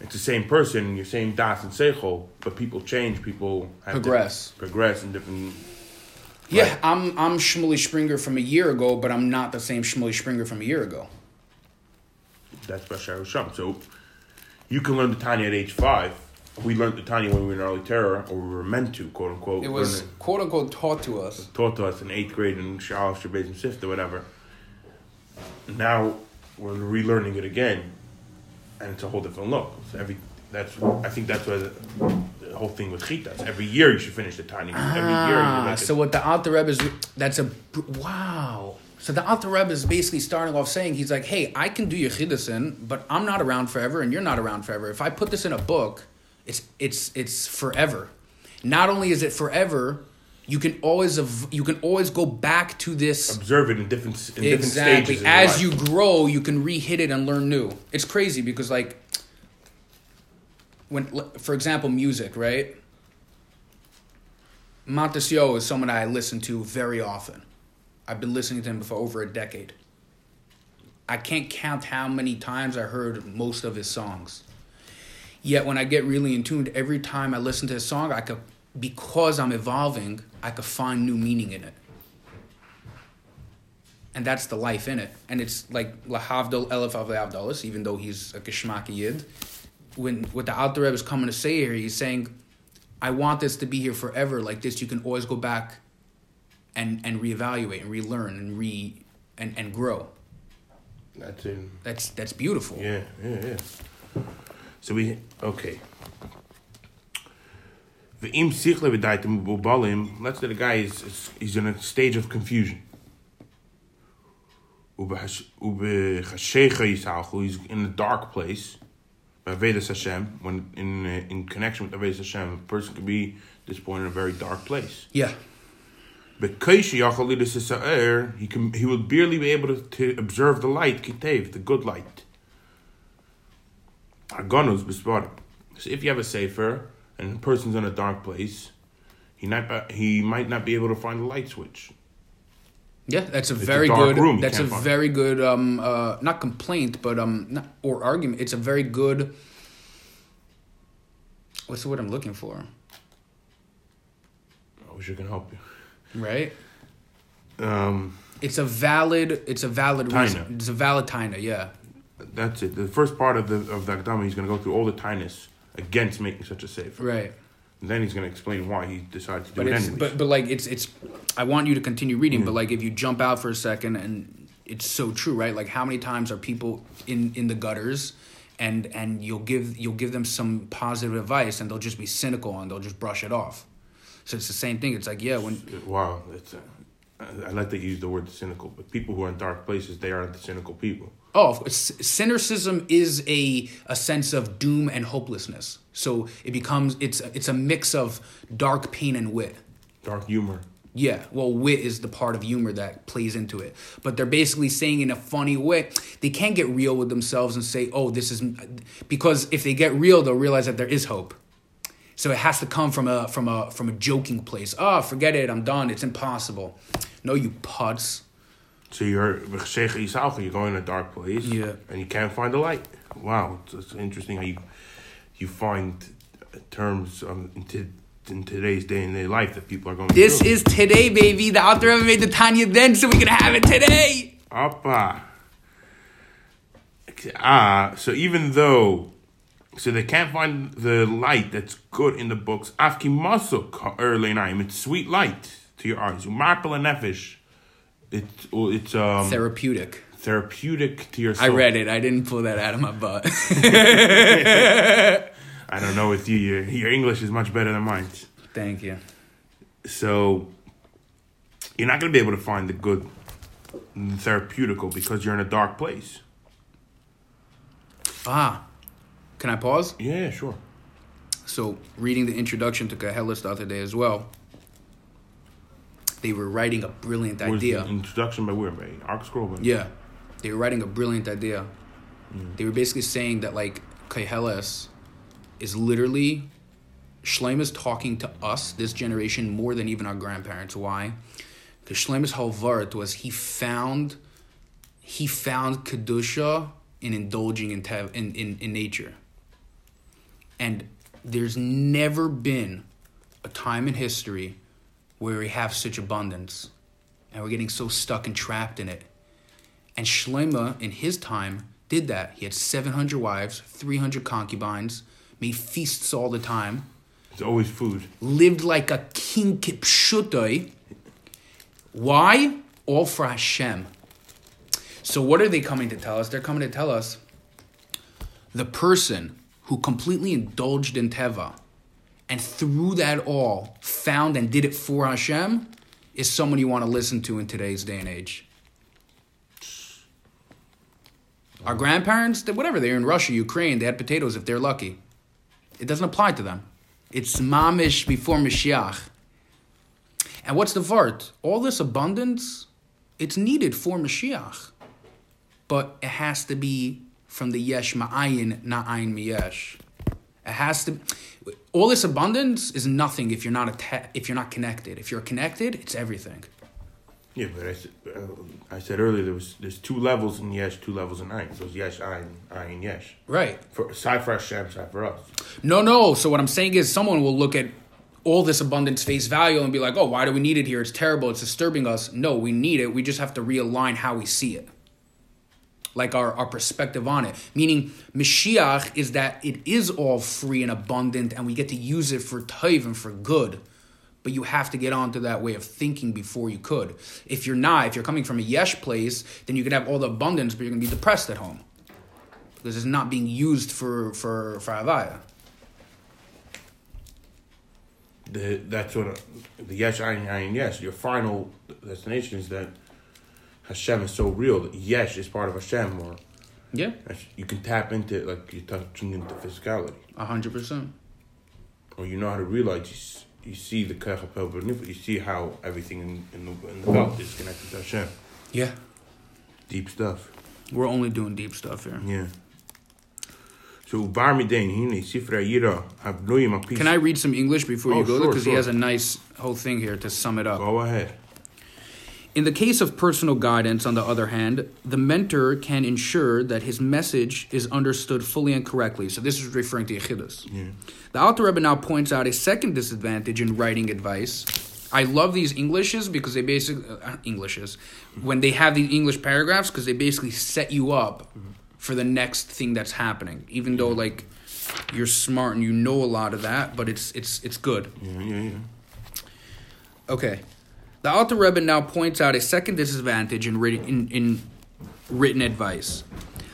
it's the same person, your same das and seichel, but people change. People have Progress. progress in different. Yeah, Right. I'm I'm Shmuley Springer from a year ago, but I'm not the same Shmuley Springer from a year ago. That's Bashar Sham. So you can learn the Tanya at age five. We learned the Tanya when we were in early terror, or we were meant to, quote unquote. It was learn quote unquote taught to us. taught to us in eighth grade in Shal Shabbat and Sift or whatever. Now we're relearning it again, and it's a whole different look. So every that's I think that's why the, the whole thing with chitas. Every year you should finish the Tanya. Every year you Ah, so what the Alter Rebbe is that's a wow. So the Alter Rebbe is basically starting off saying he's like, "Hey, I can do your Yechidasin, but I'm not around forever, and you're not around forever. If I put this in a book, it's it's it's forever. Not only is it forever, you can always av- you can always go back to this Observe it in different in different exactly stages. as you grow. You can re-hit it and learn new. It's crazy because like when, for example, music, right? Matisyahu is someone I listen to very often. I've been listening to him for over a decade. I can't count how many times I heard most of his songs. Yet when I get really in tune, every time I listen to his song, I could, because I'm evolving, I could find new meaning in it. And that's the life in it. And it's like Lahavdol Elef Avdalus, even though he's a Geshmaki Yid. When what the Alter Rebbe is coming to say here, he's saying, I want this to be here forever. Like this, you can always go back and and reevaluate and relearn and re and, and grow. That's it. That's that's beautiful. Yeah, yeah, yeah. So we okay. Let's say the guy is, is he's in a stage of confusion. He's in a dark place. By Vedas Hashem, when in uh, in connection with Vedas Hashem, a person could be at this point in a very dark place. Yeah. Isa'er, he can he will barely be able to, to observe the light, kitev, the good light. B'svar. So if you have a sefer and the person's in a dark place, he not he might not be able to find the light switch. Yeah, that's a a very dark good. room, that's a find- very good. Um, uh, not complaint, but um, not, or argument. It's a very good. What's the word I'm looking for? I wish I can help you. Right. Um, It's a valid. It's a valid Taina. reason. It's a valid taina. Yeah. that's it. The first part of the of the Akdama, he's going to go through all the tinus against making such a sefer. Right. And then he's going to explain why he decided to do But it it's but but like it's it's. I want you to continue reading, but like if you jump out for a second, and it's so true, right? Like how many times are people in in the gutters, and and you'll give you'll give them some positive advice, and they'll just be cynical and they'll just brush it off. So it's the same thing. It's like yeah, when Wow, it's Uh, I- I like that you use the word cynical, but people who are in dark places, they are the cynical people. Oh, cynicism is a a sense of doom and hopelessness. So it becomes it's it's a mix of dark pain and wit. Dark humor. Yeah, well, wit is the part of humor that plays into it. But they're basically saying in a funny way, they can't get real with themselves and say, "Oh, this is," because if they get real, they'll realize that there is hope. So it has to come from a from a from a joking place. Oh, forget it, I'm done. It's impossible. No, you putz. So you're you're going in a dark place, Yeah. and you can't find the light. Wow, it's, it's interesting how you you find terms um, in, t- in today's day and day life that people are going. To This through. is today, baby. The Alter Rebbe made the Tanya then, so we can have it today. Appa. Ah, so even though, so they can't find the light that's good in the books. Afki masuk early night. It's sweet light to your eyes. Marpel and nefesh. It's it's um Therapeutic. therapeutic to your soul. I read it. I didn't pull that out of my butt. [laughs] I don't know with you. Your, your English is much better than mine. Thank you. So you're not going to be able to find the good therapeutical because you're in a dark place. Ah, can I pause? Yeah, sure. So, reading the introduction to Koheles the other day as well, they were writing a brilliant idea. introduction by where? By ArtScroll? By- Yeah, they were writing a brilliant idea. Mm. They were basically saying that like Koheles is literally Shlem is talking to us, this generation, more than even our grandparents. Why? Because Shlem's whole vart was he found he found kedusha in indulging in, tev, in, in in nature. And there's never been a time in history where we have such abundance and we're getting so stuck and trapped in it. And Shlema, in his time, did that. He had 700 wives, 300 concubines, made feasts all the time, It's always food. lived like a king kipshutoi. Why? All for Hashem. So, what are they coming to tell us? They're coming to tell us the person who completely indulged in Teva and through that all found and did it for Hashem is someone you want to listen to in today's day and age. Our grandparents, whatever, they're in Russia, Ukraine, they had potatoes if they're lucky. It doesn't apply to them. It's mamish before Mashiach. And what's the vart? All this abundance, it's needed for Mashiach. But it has to be from the yesh ma'ayin, not ayin miyesh. It has to. All this abundance is nothing if you're not atta- if you're not connected. If you're connected, it's everything. Yeah, but I, said- uh, I said earlier there was there's two levels in Yesh, two levels in Ayin. So it's Yesh, Ayin, Ayin, Yesh. Right. For side for Hashem, side for us. No, no. So what I'm saying is, someone will look at all this abundance face value and be like, "Oh, why do we need it here? It's terrible. It's disturbing us." No, we need it. We just have to realign how we see it, like our our perspective on it. Meaning, Mashiach is that it is all free and abundant, and we get to use it for taiv and for good. But you have to get onto that way of thinking before you could. If you're not, if you're coming from a yesh place, then you can have all the abundance, but you're gonna be depressed at home because it's not being used for for for avaya. The, that's what the Yesh, Ayin, Ayin, Yesh. Your final destination is that Hashem is so real. That Yesh is part of Hashem, or Yeah. you can tap into it like you're touching into physicality, A hundred percent. or you know how to realize you, you see the Benifit, you see how everything in, in, the, in the belt is connected to Hashem. Yeah. Deep stuff. We're only doing deep stuff here. Yeah. So bar midain hine sifra yira habloim a piece. Can I read some English before you Oh, go? sure, Because he has a nice whole thing here to sum it up. go ahead? In the case of personal guidance, on the other hand, the mentor can ensure that his message is understood fully and correctly. So this is referring to Yechidus. Yeah. The Alter Rebbe now points out a second disadvantage in writing advice. I love these Englishes because they basically uh, Englishes when they have these English paragraphs because they basically set you up for the next thing that's happening. Even though like you're smart and you know a lot of that, but it's it's it's good. Yeah, yeah, yeah. Okay. The Alter Rebbe now points out a second disadvantage in written, in, in written advice.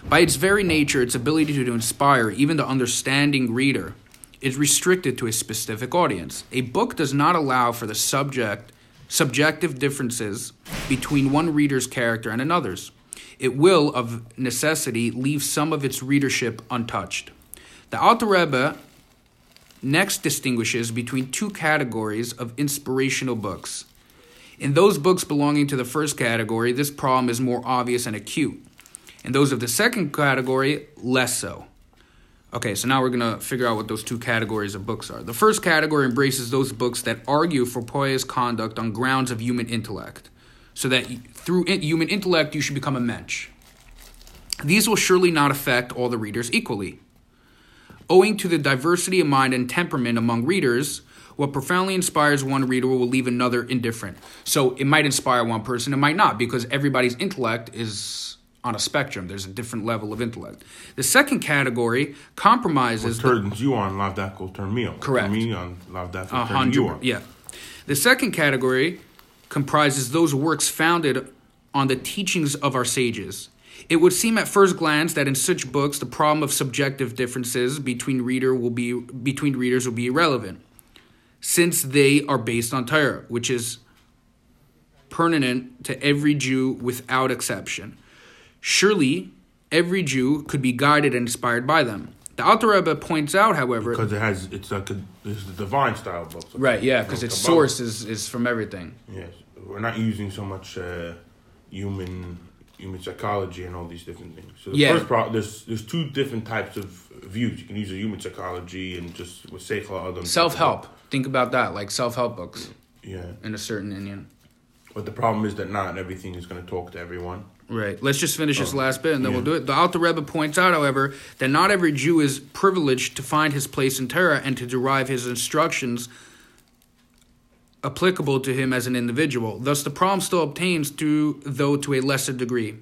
By its very nature, its ability to inspire even the understanding reader is restricted to a specific audience. A book does not allow for the subject subjective differences between one reader's character and another's. It will, of necessity, leave some of its readership untouched. The Alter Rebbe next distinguishes between two categories of inspirational books. In those books belonging to the first category, this problem is more obvious and acute. In those of the second category, less so. Okay, so now we're going to figure out what those two categories of books are. The first category embraces those books that argue for pious conduct on grounds of human intellect, so that through human intellect you should become a mensch. These will surely not affect all the readers equally. Owing to the diversity of mind and temperament among readers, what profoundly inspires one reader will leave another indifferent. So it might inspire one person, it might not, because everybody's intellect is on a spectrum. There's a different level of intellect. The second category What compromises the you on, Lav that will turn me on. Correct. Me on, Lav that will turn you on. Yeah. The second category comprises those works founded on the teachings of our sages. It would seem at first glance that in such books the problem of subjective differences between reader will be between readers will be irrelevant, since they are based on Torah, which is pertinent to every Jew without exception. Surely, every Jew could be guided and inspired by them. The Alter Rebbe points out, however, Because it has, it's like a, it's a divine style book. Right, yeah, because its source is, is from everything. Yes, we're not using so much uh, human human psychology and all these different things. So the Yeah. first pro- there's there's two different types of views. You can use a human psychology and just with seichel adam. Self help. Think about that, like self help books Yeah, in a certain inyan. but the problem is that not everything is going to talk to everyone. Right. Let's just finish this Oh, last bit and then we'll do it. The Alter Rebbe points out, however, that not every Jew is privileged to find his place in Torah and to derive his instructions applicable to him as an individual. Thus, the problem still obtains, to, though to a lesser degree.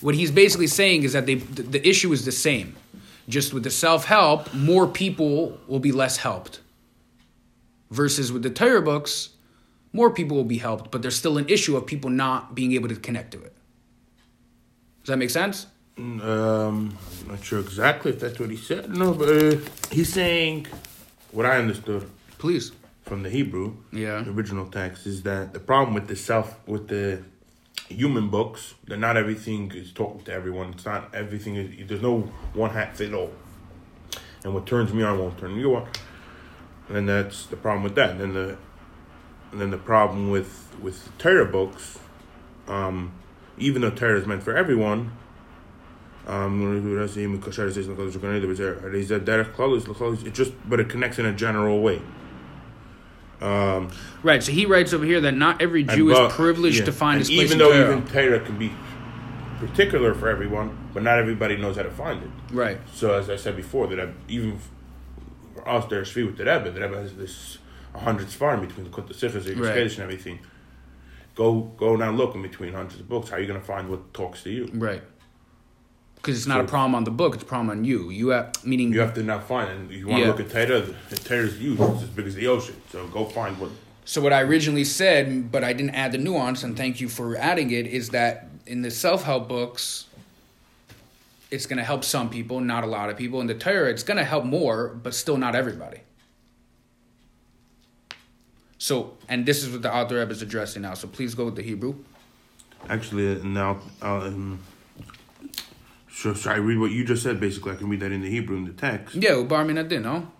What he's basically saying is that they, the, the issue is the same. Just with the self help, more people will be less helped. Versus with the Torah books, more people will be helped, but there's still an issue of people not being able to connect to it. Does that make sense? Um, I'm not sure exactly if that's what he said. No, but uh, he's saying what I understood Please. from the Hebrew, Yeah. the original text, is that the problem with the self with the human books. That not everything is talking to everyone. It's not everything. Is, there's no one hat fit all. And what turns me on won't turn you on. And that's the problem with that. And then the and then the problem with with Torah books, um, even though Torah is meant for everyone, um, it just but it connects in a general way. Um, right. So he writes over here that not every Jew but, is privileged yeah. to find his place even though Torah. even Torah can be particular for everyone, but not everybody knows how to find it. Right. So as I said before, that I, even for us, there's Shvi with the Rebbe. The Rebbe has this hundred farm between the Sichas, the right. and everything. Go go now look in between hundreds of books. How are you going to find what talks to you? Right. Because it's not so, a problem on the book; it's a problem on you. You have meaning you have to now find, and you want yeah. to look at Torah. The Torah's huge; it's as big as the ocean. So go find what. So what I originally said, but I didn't add the nuance, and thank you for adding it, is that in the self help books, it's going to help some people, not a lot of people. In the Torah, it's going to help more, but still not everybody. So, and this is what the Rebbe is addressing now. So please go with the Hebrew. Actually, uh, now, uh, um, so should I read what you just said? Basically, I can read that in the Hebrew in the text. Yeah, bar min adin, no?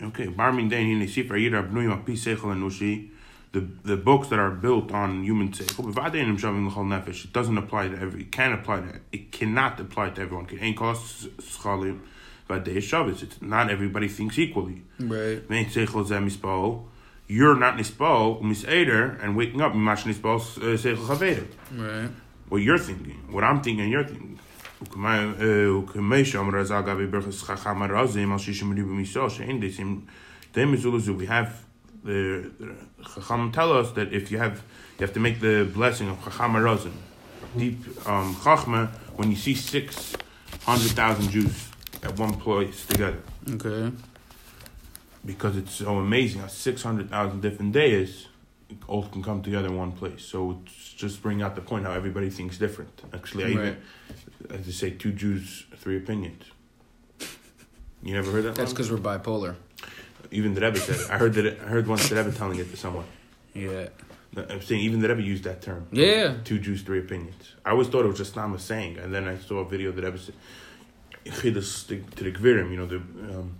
Okay, bar min din hine sifra yira bnuim api seichel anushi. The the books that are built on human seichel, b'vadein shavim l'chol nefesh. It doesn't apply to every. It can apply to. It cannot apply to everyone. Ain't cost schalim. It's not everybody thinks equally. Right you're not nispo miseder and waking up mimash nispo uh, seichel chaveder. Right. What you're thinking, what I'm thinking, you're thinking. We have the Chacham tell us that if you have you have to make the blessing of Chacham Razim, deep um, Chachma, when you see six hundred thousand Jews at one place together. Okay because it's so amazing how 600,000 different days all can come together in one place. So it's just bring out the point how everybody thinks different. Actually, I right. even, as they say, two Jews, three opinions. You never heard that? That's because we're bipolar. Even the Rebbe said it. I heard that. It, I heard once the Rebbe telling it to someone. Yeah. I'm saying even the Rebbe used that term. Yeah. Two Jews, three opinions. I always thought it was just Nama saying, and then I saw a video that Rebbe said, to the Gvirim, you know, the um,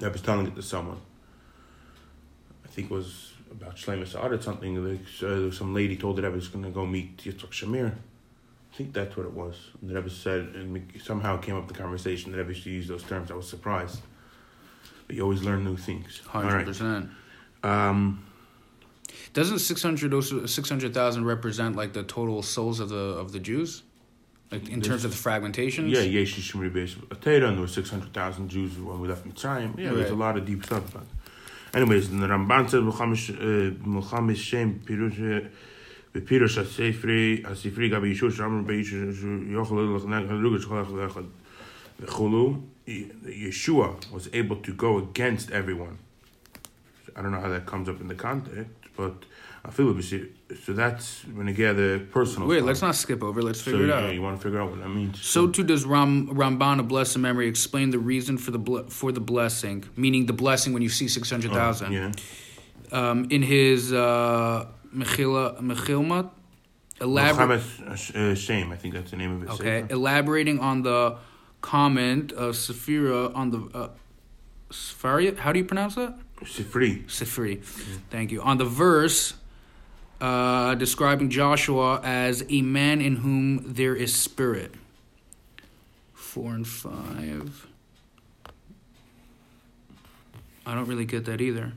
was telling it to someone. I think it was about Shlomo Saad or something. Like, uh, some lady told that I was going to go meet Yitzchak Shamir. I think that's what it was. And the Rebbe said, and somehow came up the conversation that Rebbe used those terms. I was surprised you always learn new things. Hundred percent. Right. Um, Doesn't six hundred six hundred thousand represent like the total souls of the of the Jews? Like in terms of the fragmentations? Yeah, Yeshi Shimri Beis Atera, there were 600,000 Jews when we left Mitzrayim. Yeah, right. there's a lot of deep stuff about it. Anyways, the Ramban says, Muhammad uh, Shem Pirush uh, Pirush asifri, HaSifri Gabi Yishush Ramban Beishush Yochel Lech Nag Halugash Cholach Lechad the Chulu, Yeshua was able to go against everyone. I don't know how that comes up in the context, but I feel it. So that's when again get the personal. Wait, part. let's not skip over. Let's figure so, it out. Yeah, you want to figure out what that means. So too does Ram Ramban a blessed memory explain the reason for the ble- for the blessing, meaning the blessing when you see six hundred thousand. Oh, yeah. Um, in his uh, Mechila Mechilma, elaborate. Uh, Shame, I think that's the name of it. Okay, elaborating on the comment of Safira on the uh, Sfaria. How do you pronounce that? Sifri. Sifri. Mm-hmm. Thank you. On the verse uh, describing Joshua as a man in whom there is spirit. Four and five. I don't really get that either.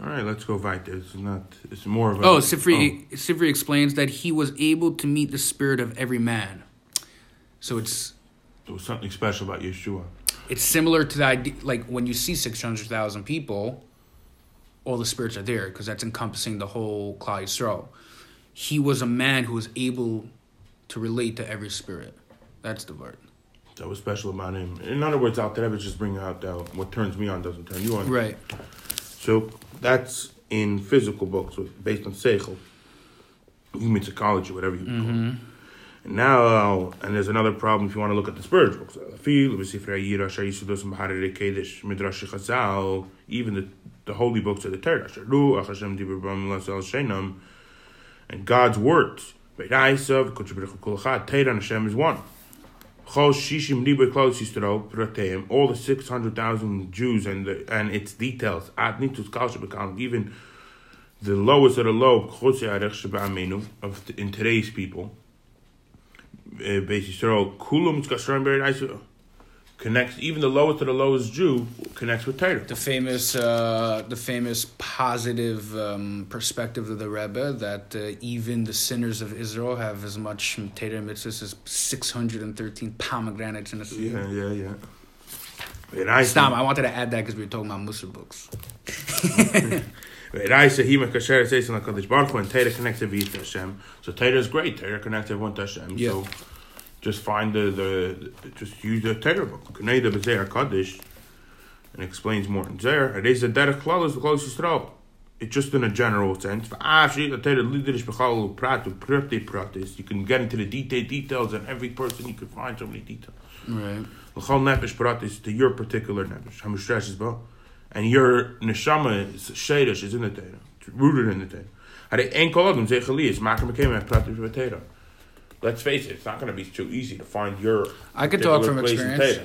All right, let's go weiter. It's not. It's more of a. Oh, Sifri. Oh. Sifri explains that he was able to meet the spirit of every man. So it's. There was something special about Yeshua. It's similar to the idea, like when you see six hundred thousand people, all the spirits are there because that's encompassing the whole Klal Yisrael. He was a man who was able to relate to every spirit. That's the word. That was special about him. In other words, out there, I was just bringing out that what turns me on doesn't turn you on. Right. So that's in physical books based on seichel, human psychology, whatever you mm-hmm. call it. And now, uh, and there's another problem if you want to look at the spiritual books. Even the the holy books of the Torah. And God's words Hashem is one. All the 600,000 Jews and the, and its details, even the lowest of the low, of in today's people, uh, Beis Yisrael, kulam tzkashram beiraisa, connects, even the lowest of the lowest Jew connects with Torah. The famous, uh, the famous positive um, perspective of the Rebbe that uh, even the sinners of Israel have as much Torah mitzvahs as six hundred and thirteen pomegranates in a sea. Yeah, yeah, yeah. Beiraisa- Stop! I wanted to add that because we were talking about Mussar books. [laughs] Raisa hima kasher says in Hakadosh Baruch Hu, and Torah connects to Vita Hashem. So Torah is great. Torah connects everyone to Hashem. Yeah. So just find the, the just use the Torah book. Knei the Bezer Kaddish, and explains more in Zer. It is a derech klal is the closest Yisrael. It's just in a general sense. She the Torah liderish b'chal prat prate pratis. You can get into the detailed details, and every person you can find so many details. Right. The L'chol nefesh pratis to your particular nefesh. Hamishresh is bo. And your neshama is shadish is in the Torah. It's rooted in the Torah. Hare ein kol adam zeh chali is makar mekem et pratis v'Torah. Let's face it, it's not going to be too easy to find your. I could talk from experience.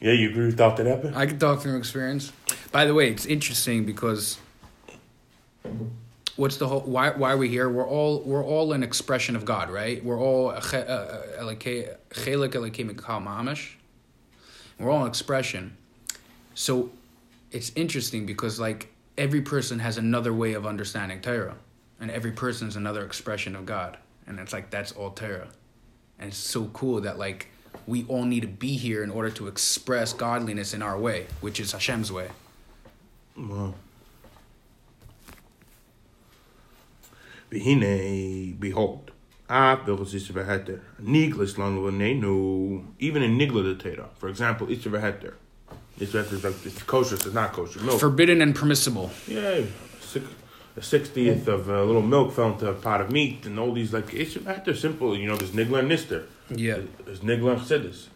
Yeah, you agree with Dr. Eppin? I can talk from experience. By the way, it's interesting because what's the whole why why are we here? We're all we're all an expression of God, right? We're all uh, chelik elikim mikal mamish. We're all an expression. So it's interesting because like every person has another way of understanding Torah, and every person is another expression of God, and it's like that's all Torah, and it's so cool that like we all need to be here in order to express godliness in our way, which is Hashem's way. Wow. Behold, even in nigla the Torah. For example, isser like, it's kosher, it's not kosher. Milk. Forbidden and permissible. yeah, a sixtieth of a little milk fell into a pot of meat, and all these, like, isser v'heter, simple, you know, there's nigla and nister. Yeah. There's nigla and chassidus.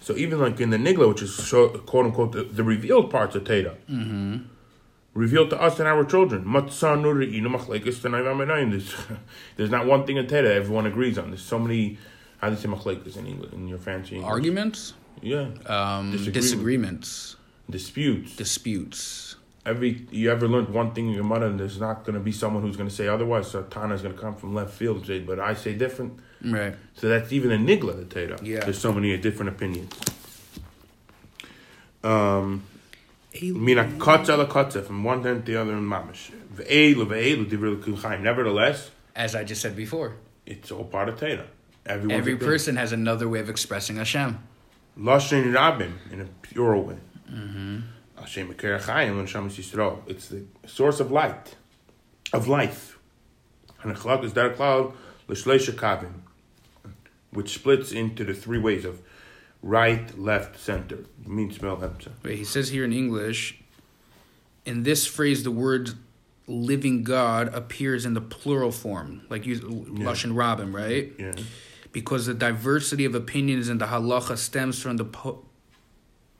So even like in the nigla, which is so, quote unquote the, the revealed parts of Torah, mm-hmm. revealed to us and our children. Matzah nuri inu machlekes t'nai v'amenayim. There's not one thing in Torah everyone agrees on. There's so many. How do you say machlekes in English in your fancy English? Arguments, Yeah. um, disagreements, Disputes. disputes. Every you ever learned one thing in your mother, and there's not going to be someone who's going to say otherwise. So Tana's going to come from left field Jay, but I say different. Right. So that's even a nigla the Torah. Yeah. There's so many different opinions. Um. Mina kotza la kotza from one end to the other in mamish. Ve'elu ve'elu divrei l'kum Nevertheless, As I just said before, it's all part of. Everyone's every person has another way of expressing Hashem. Lashon rabim in a pure way. Mm-hmm. Hashem Akira Chaim and Shamas Yisrael. It's the source of light, of life. And the is that cloud which splits into the three ways of right, left, center. Mean smell hemza. Wait, he says here in English, in this phrase, the word living God appears in the plural form, like you, Lashon Rabim, right? Yeah. Because the diversity of opinions in the halacha stems from the po-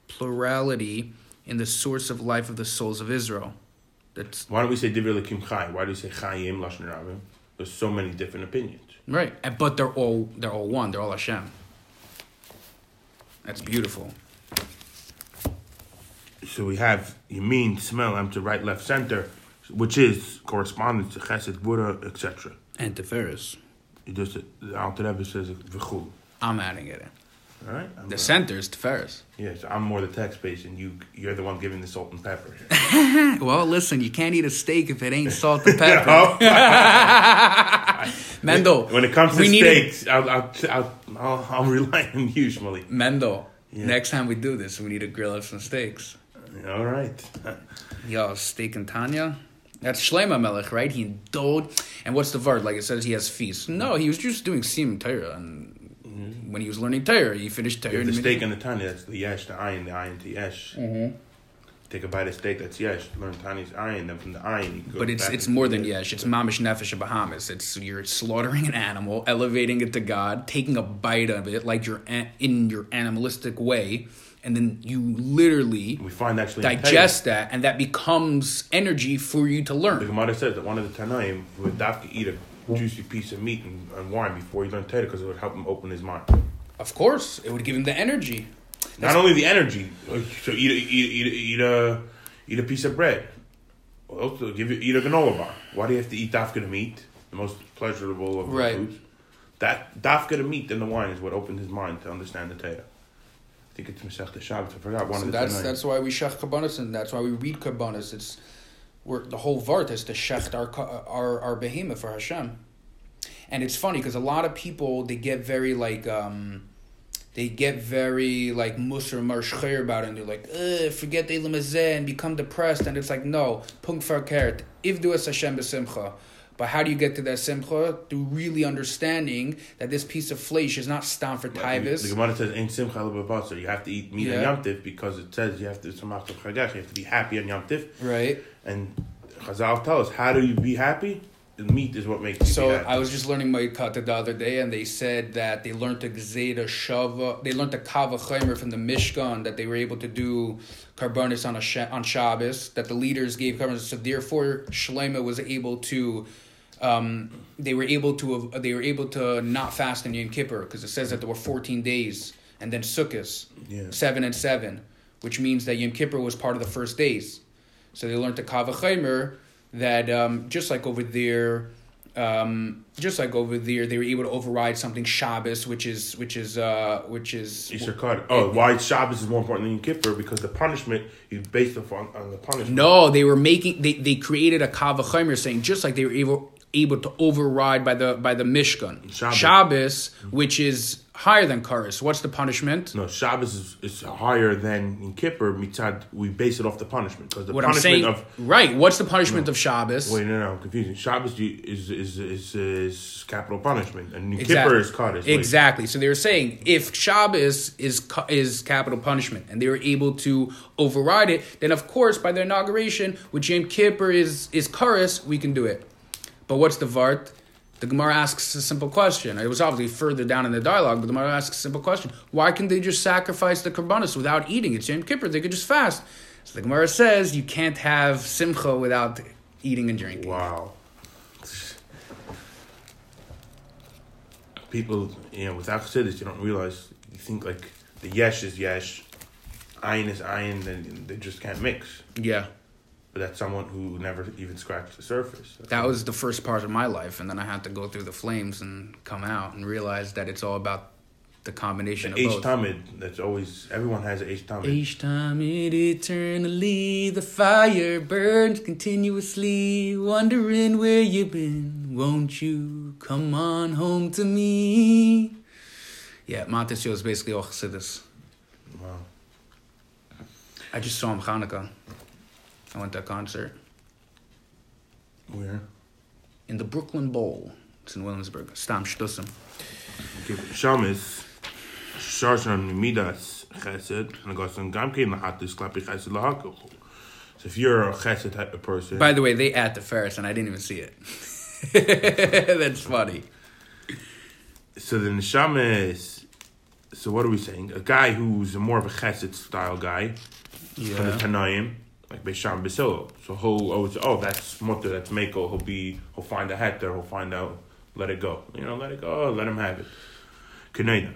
plurality in the source of life of the souls of Israel. That's Why don't we say divrei l'kim chai? Why do we say chayim lashon rabim? There's so many different opinions. right, but they're all they're all one. They're all Hashem. That's beautiful. So we have Yamin, smell, em to right, left, center, which is correspondence to Chesed, Gvura, etc. And Tiferes. Just the Alter Rebbe says v'chul. I'm adding it in. All right. I'm, The center is Tiferes. yes, I'm more the text based, and you you're the one giving the salt and pepper. [laughs] Well, listen, you can't eat a steak if it ain't salt and [laughs] pepper. [laughs] Mendel, when it comes to need a- steaks, I'll, I'll, I'll, I'll, I'll rely on you, Shmuley. Mendel, Yeah. next time we do this, we need to grill up some steaks. All right. Yo, steak and Tanya. That's Shlema Melech, right? He indulged. And what's the word? Like it says he has feasts. No, he was just doing Sim Torah. And when he was learning Torah, he finished Torah. The steak and the tanya. That's the yesh, the ayin, the ayin to yesh. Mm-hmm. Take a bite of steak. That's yesh. Learn tanya's ayin. Then from the ayin, you go But it's it's more than yesh. It's mamish nefesh Bahamis. It's you're slaughtering an animal, elevating it to God, taking a bite of it like you're a- in your animalistic way, and then you literally We find actually digest that, and that becomes energy for you to learn. The. Gemara says that one of the Tanaim would dafka eat a juicy piece of meat and, and wine before he learned Torah because it would help him open his mind. Of course, it would give him the energy. Not only the energy, so eat a, eat, eat, eat a eat a piece of bread. Also, give you eat a granola bar. Why do you have to eat dafka the meat, the most pleasurable of Right. foods? That dafka the meat and the wine is what opened his mind to understand the Torah. I think it's Masech Shabbos. I forgot one So of the that's that's why we shech kabbanis and that's why we read kabbanis. It's we're, the whole vart is to shecht our our our behemoth for Hashem. And it's funny because a lot of people they get very like um, they get very like musar marshcher about it and they're like, forget the and become depressed and it's like no, punkt verkehrt. If du es Hashem besimcha. But how do you get to that simcha? Through really understanding that this piece of flesh is not stam for The taivas. Gemara says, "Ain't simcha lebabasar." You have to eat meat Yeah. on Yom Tif because it says you have to. You have to be happy on Yom Tif. Right? And Chazal tell us how do you be happy? The meat is what makes you So. I was just learning my kata the other day, and they said that they learned the gzeda shava, they learned the kal vachomer from the Mishkan that they were able to do karbanis on a on Shabbos. That the leaders gave karbanis, so therefore Shlomo was able to. Um, they were able to they were able to not fast in Yom Kippur because it says that there were fourteen days and then Sukkot Yeah. seven and seven, which means that Yom Kippur was part of the first days. So they learned the Kavachimer that um, just like over there, um, just like over there, they were able to override something Shabbos, which is which is uh, which is Easter cut. Oh, why Shabbos is more important than Yom Kippur? Because the punishment is based upon on the punishment. no, they were making they, they created a Kavachimer saying just like they were able able to override by the by the Mishkan Shabbos. Shabbos, which is higher than Karis. What's the punishment? No, Shabbos is, is higher than Yom Kippur. Mitzad, we base it off the punishment because the What I'm punishment saying, of right? What's the punishment of Shabbos? wait, no, no, I'm confusing. Shabbos is is is, is capital punishment, and Yom Exactly. Kippur is. Wait. Exactly. So they were saying if Shabbos is is capital punishment, and they were able to override it, then of course by the inauguration, which Yom Kippur is is Karis, we can do it. But what's the vart? The Gemara asks a simple question. It was obviously further down in the dialogue, but the Gemara asks a simple question: Why can they just sacrifice the korbanos without eating? It's Yom Kippur; they could just fast. So the Gemara says you can't have simcha without eating and drinking. Wow. People, you know, without Chassidus, you don't realize. You think like the yesh is yesh, ayin is ayin, then they just can't mix. Yeah. But that's someone who never even scratched the surface. That was the first part of my life, and then I had to go through the flames and come out and realize that it's all about the combination H of both. Tamid. That's always everyone has H Tamid. Each time it eternally, the fire burns continuously. Wondering where you've been, won't you come on home to me? Yeah, Matisyahu is basically all Chassidus. Wow. I just saw him Hanukkah. I went to a concert Where? in the Brooklyn Bowl. It's in Williamsburg. Stam Shtussim. Okay, Shamis, Sharshan Midas Chesed, and goes on Gamkein Lahatis Klapi Chesed Lahakul. So if you're a Chesed type of person, By the way, they at the Ferris, and I didn't even see it. [laughs] That's funny. so the Neshama is. So what are we saying? A guy who's more of a Chesed style guy from the Yeah. Tanaim, like Besham Basilo. So he'll always, oh, that's Mutter, that's Mako. He'll be, he'll find a hat there. He'll find out, let it go. You know, let it go. Let him have it. Kaneda.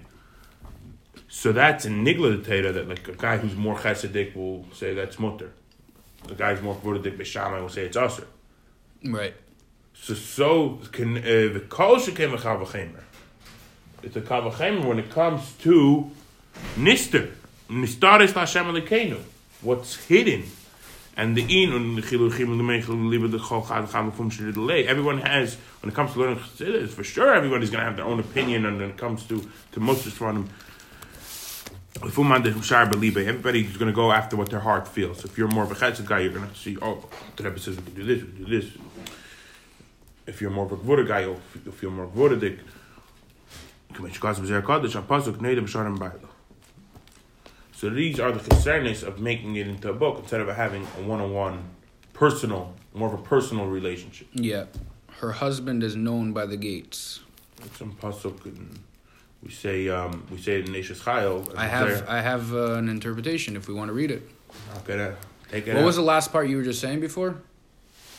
So that's a nigla that like a guy who's more chesidik will say that's mutter. The guy who's more vodadik b'shamai will say it's usher. Right. So so can uh, the kol shekem v'chavachemer. It's a kavachemer when it comes to nister. Nistaris Hashem Elokeinu. What's hidden. And the in and the chiluchim and the meichel liba the chol chad chad from delay. Everyone has when it comes to learning chassidus, for sure everybody's gonna have their own opinion and when it comes to to Moses from Everybody's going to go after what their heart feels. If you're more of a chesed guy, you're going to see, oh, the Rebbe says we can do this, we can do this. If you're more of a gvura guy, you'll, feel more gvuradik. So these are the concerns of making it into a book instead of having a one-on-one, personal, more of a personal relationship. Yeah. Her husband is known by the gates. It's pasuk, we say um, we say it in Neshes Chayil. I have I have uh, an interpretation if we want to read it. Okay, take it. What out. was the last part you were just saying before?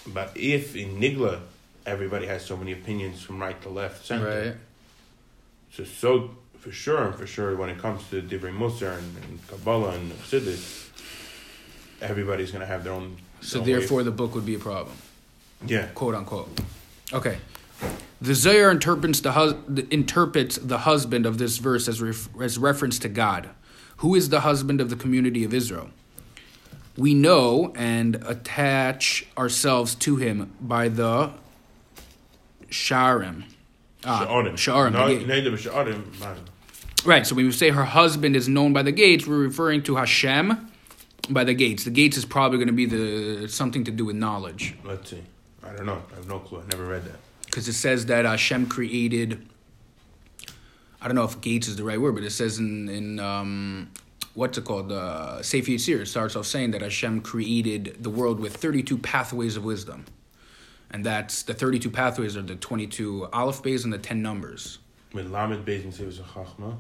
But if in Nigla, everybody has so many opinions from right to left, center. Right. So so for sure and for sure when it comes to Divrei Musar and, and Kabbalah and Chassidus, everybody's gonna have their own. So their own therefore, the book would be a problem, yeah. quote unquote. Okay. The Zohar interprets the, hus- interprets the husband of this verse as ref- as reference to God, who is the husband of the community of Israel. We know and attach ourselves to him by the sharim. Ah, Sha'arim. Sha'arim, No, Right, so when we say her husband is known by the gates, we're referring to Hashem by the gates. The gates is probably going to be the something to do with knowledge. Let's see. I don't know. I have no clue. I never read that. because it says that Hashem created. I don't know if gates is the right word, but it says in in um, what's it called? Uh, Sefer Yetzir it starts off saying that Hashem created the world with thirty two pathways of wisdom, and that's the thirty two pathways are the twenty two aleph beis and the ten numbers. With Lamed Beis and Chachma.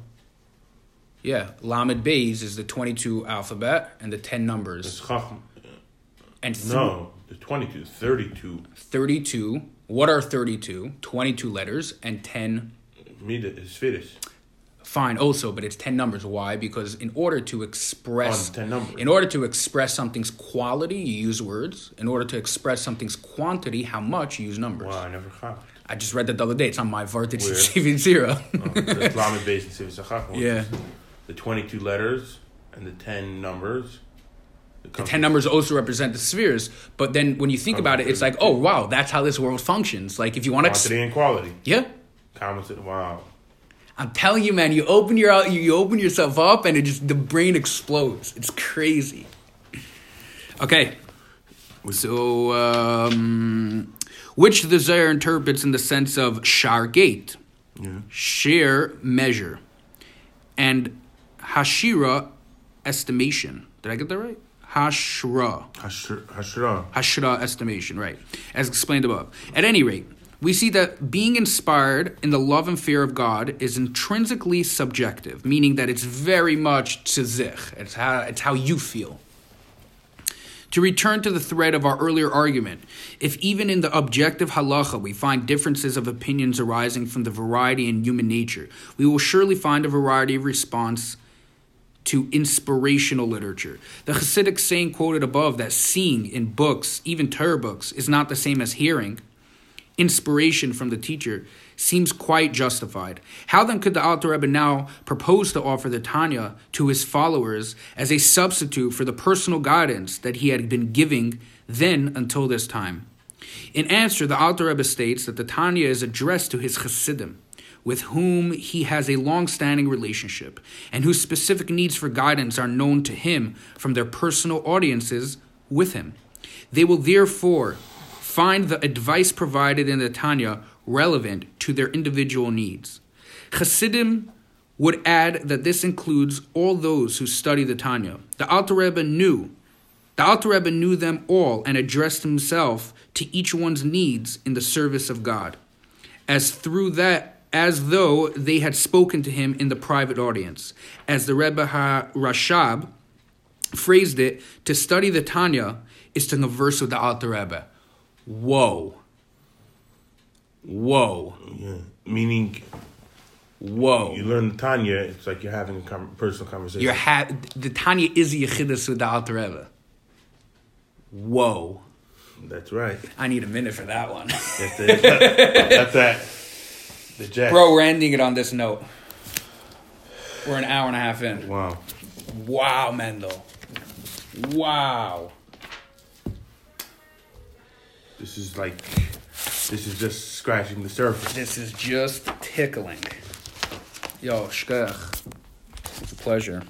Yeah, Lamed Beis is the twenty two alphabet and the ten It's numbers, Chachma. and th- No, the 22, 32. thirty two. What are 32? 22 letters and 10 Mida is Sfiris. fine also but it's 10 numbers why because in order to express On 10 numbers. in order to express something's quality you use words in order to express something's quantity how much you use numbers Wow, I never caught. i just read that the other day it's on my Vartage [laughs] zero Oh, Lamed Beis and [laughs] yeah The 22 letters and the 10 numbers. the 10 numbers also represent the spheres but then when you think about it it's like oh wow that's how this world functions like if you want to Quantity and quality. yeah Comments. Wow. I'm telling you, man. You open your you you open yourself up, and it just the brain explodes. It's crazy. Okay, so um, which the Zohar interprets in the sense of shar gate, Yeah. share measure, and hashira estimation. Did I get that right? Hashra. Hashra. Hashra. Hashra estimation, right, as explained above. At any rate, we see that being inspired in the love and fear of God is intrinsically subjective, meaning that it's very much tzich. It's how, it's how you feel. To return to the thread of our earlier argument, if even in the objective halacha we find differences of opinions arising from the variety in human nature, we will surely find a variety of response to inspirational literature. The Hasidic saying quoted above that seeing in books, even Torah books, is not the same as hearing, inspiration from the teacher, seems quite justified. How then could the Alter Rebbe now propose to offer the Tanya to his followers as a substitute for the personal guidance that he had been giving then until this time? In answer, the Alter Rebbe states that the Tanya is addressed to his Hasidim, with whom he has a long standing relationship, and whose specific needs for guidance are known to him from their personal audiences with him. They will therefore find the advice provided in the Tanya relevant to their individual needs. Hasidim would add that this includes all those who study the Tanya. The Alter Rebbe knew the Alter Rebbe knew them all and addressed himself to each one's needs in the service of God, as through that as though they had spoken to him in the private audience. As the Rebbe Ha Rashab phrased it, to study the Tanya is to converse with the Alter Rebbe. Whoa. Whoa. Yeah. Meaning, Whoa. you learn the Tanya, it's like you're having a com- personal conversation. You're ha- the Tanya is the Yechidus with the Alter Rebbe. Whoa. That's right. I need a minute for that one. That's that. [laughs] The jet. Bro, we're ending it on this note. We're an hour and a half in. Wow. Wow, Mendel. Wow. This is like, this is just scratching the surface. This is just tickling. Yo, shkach. It's a pleasure.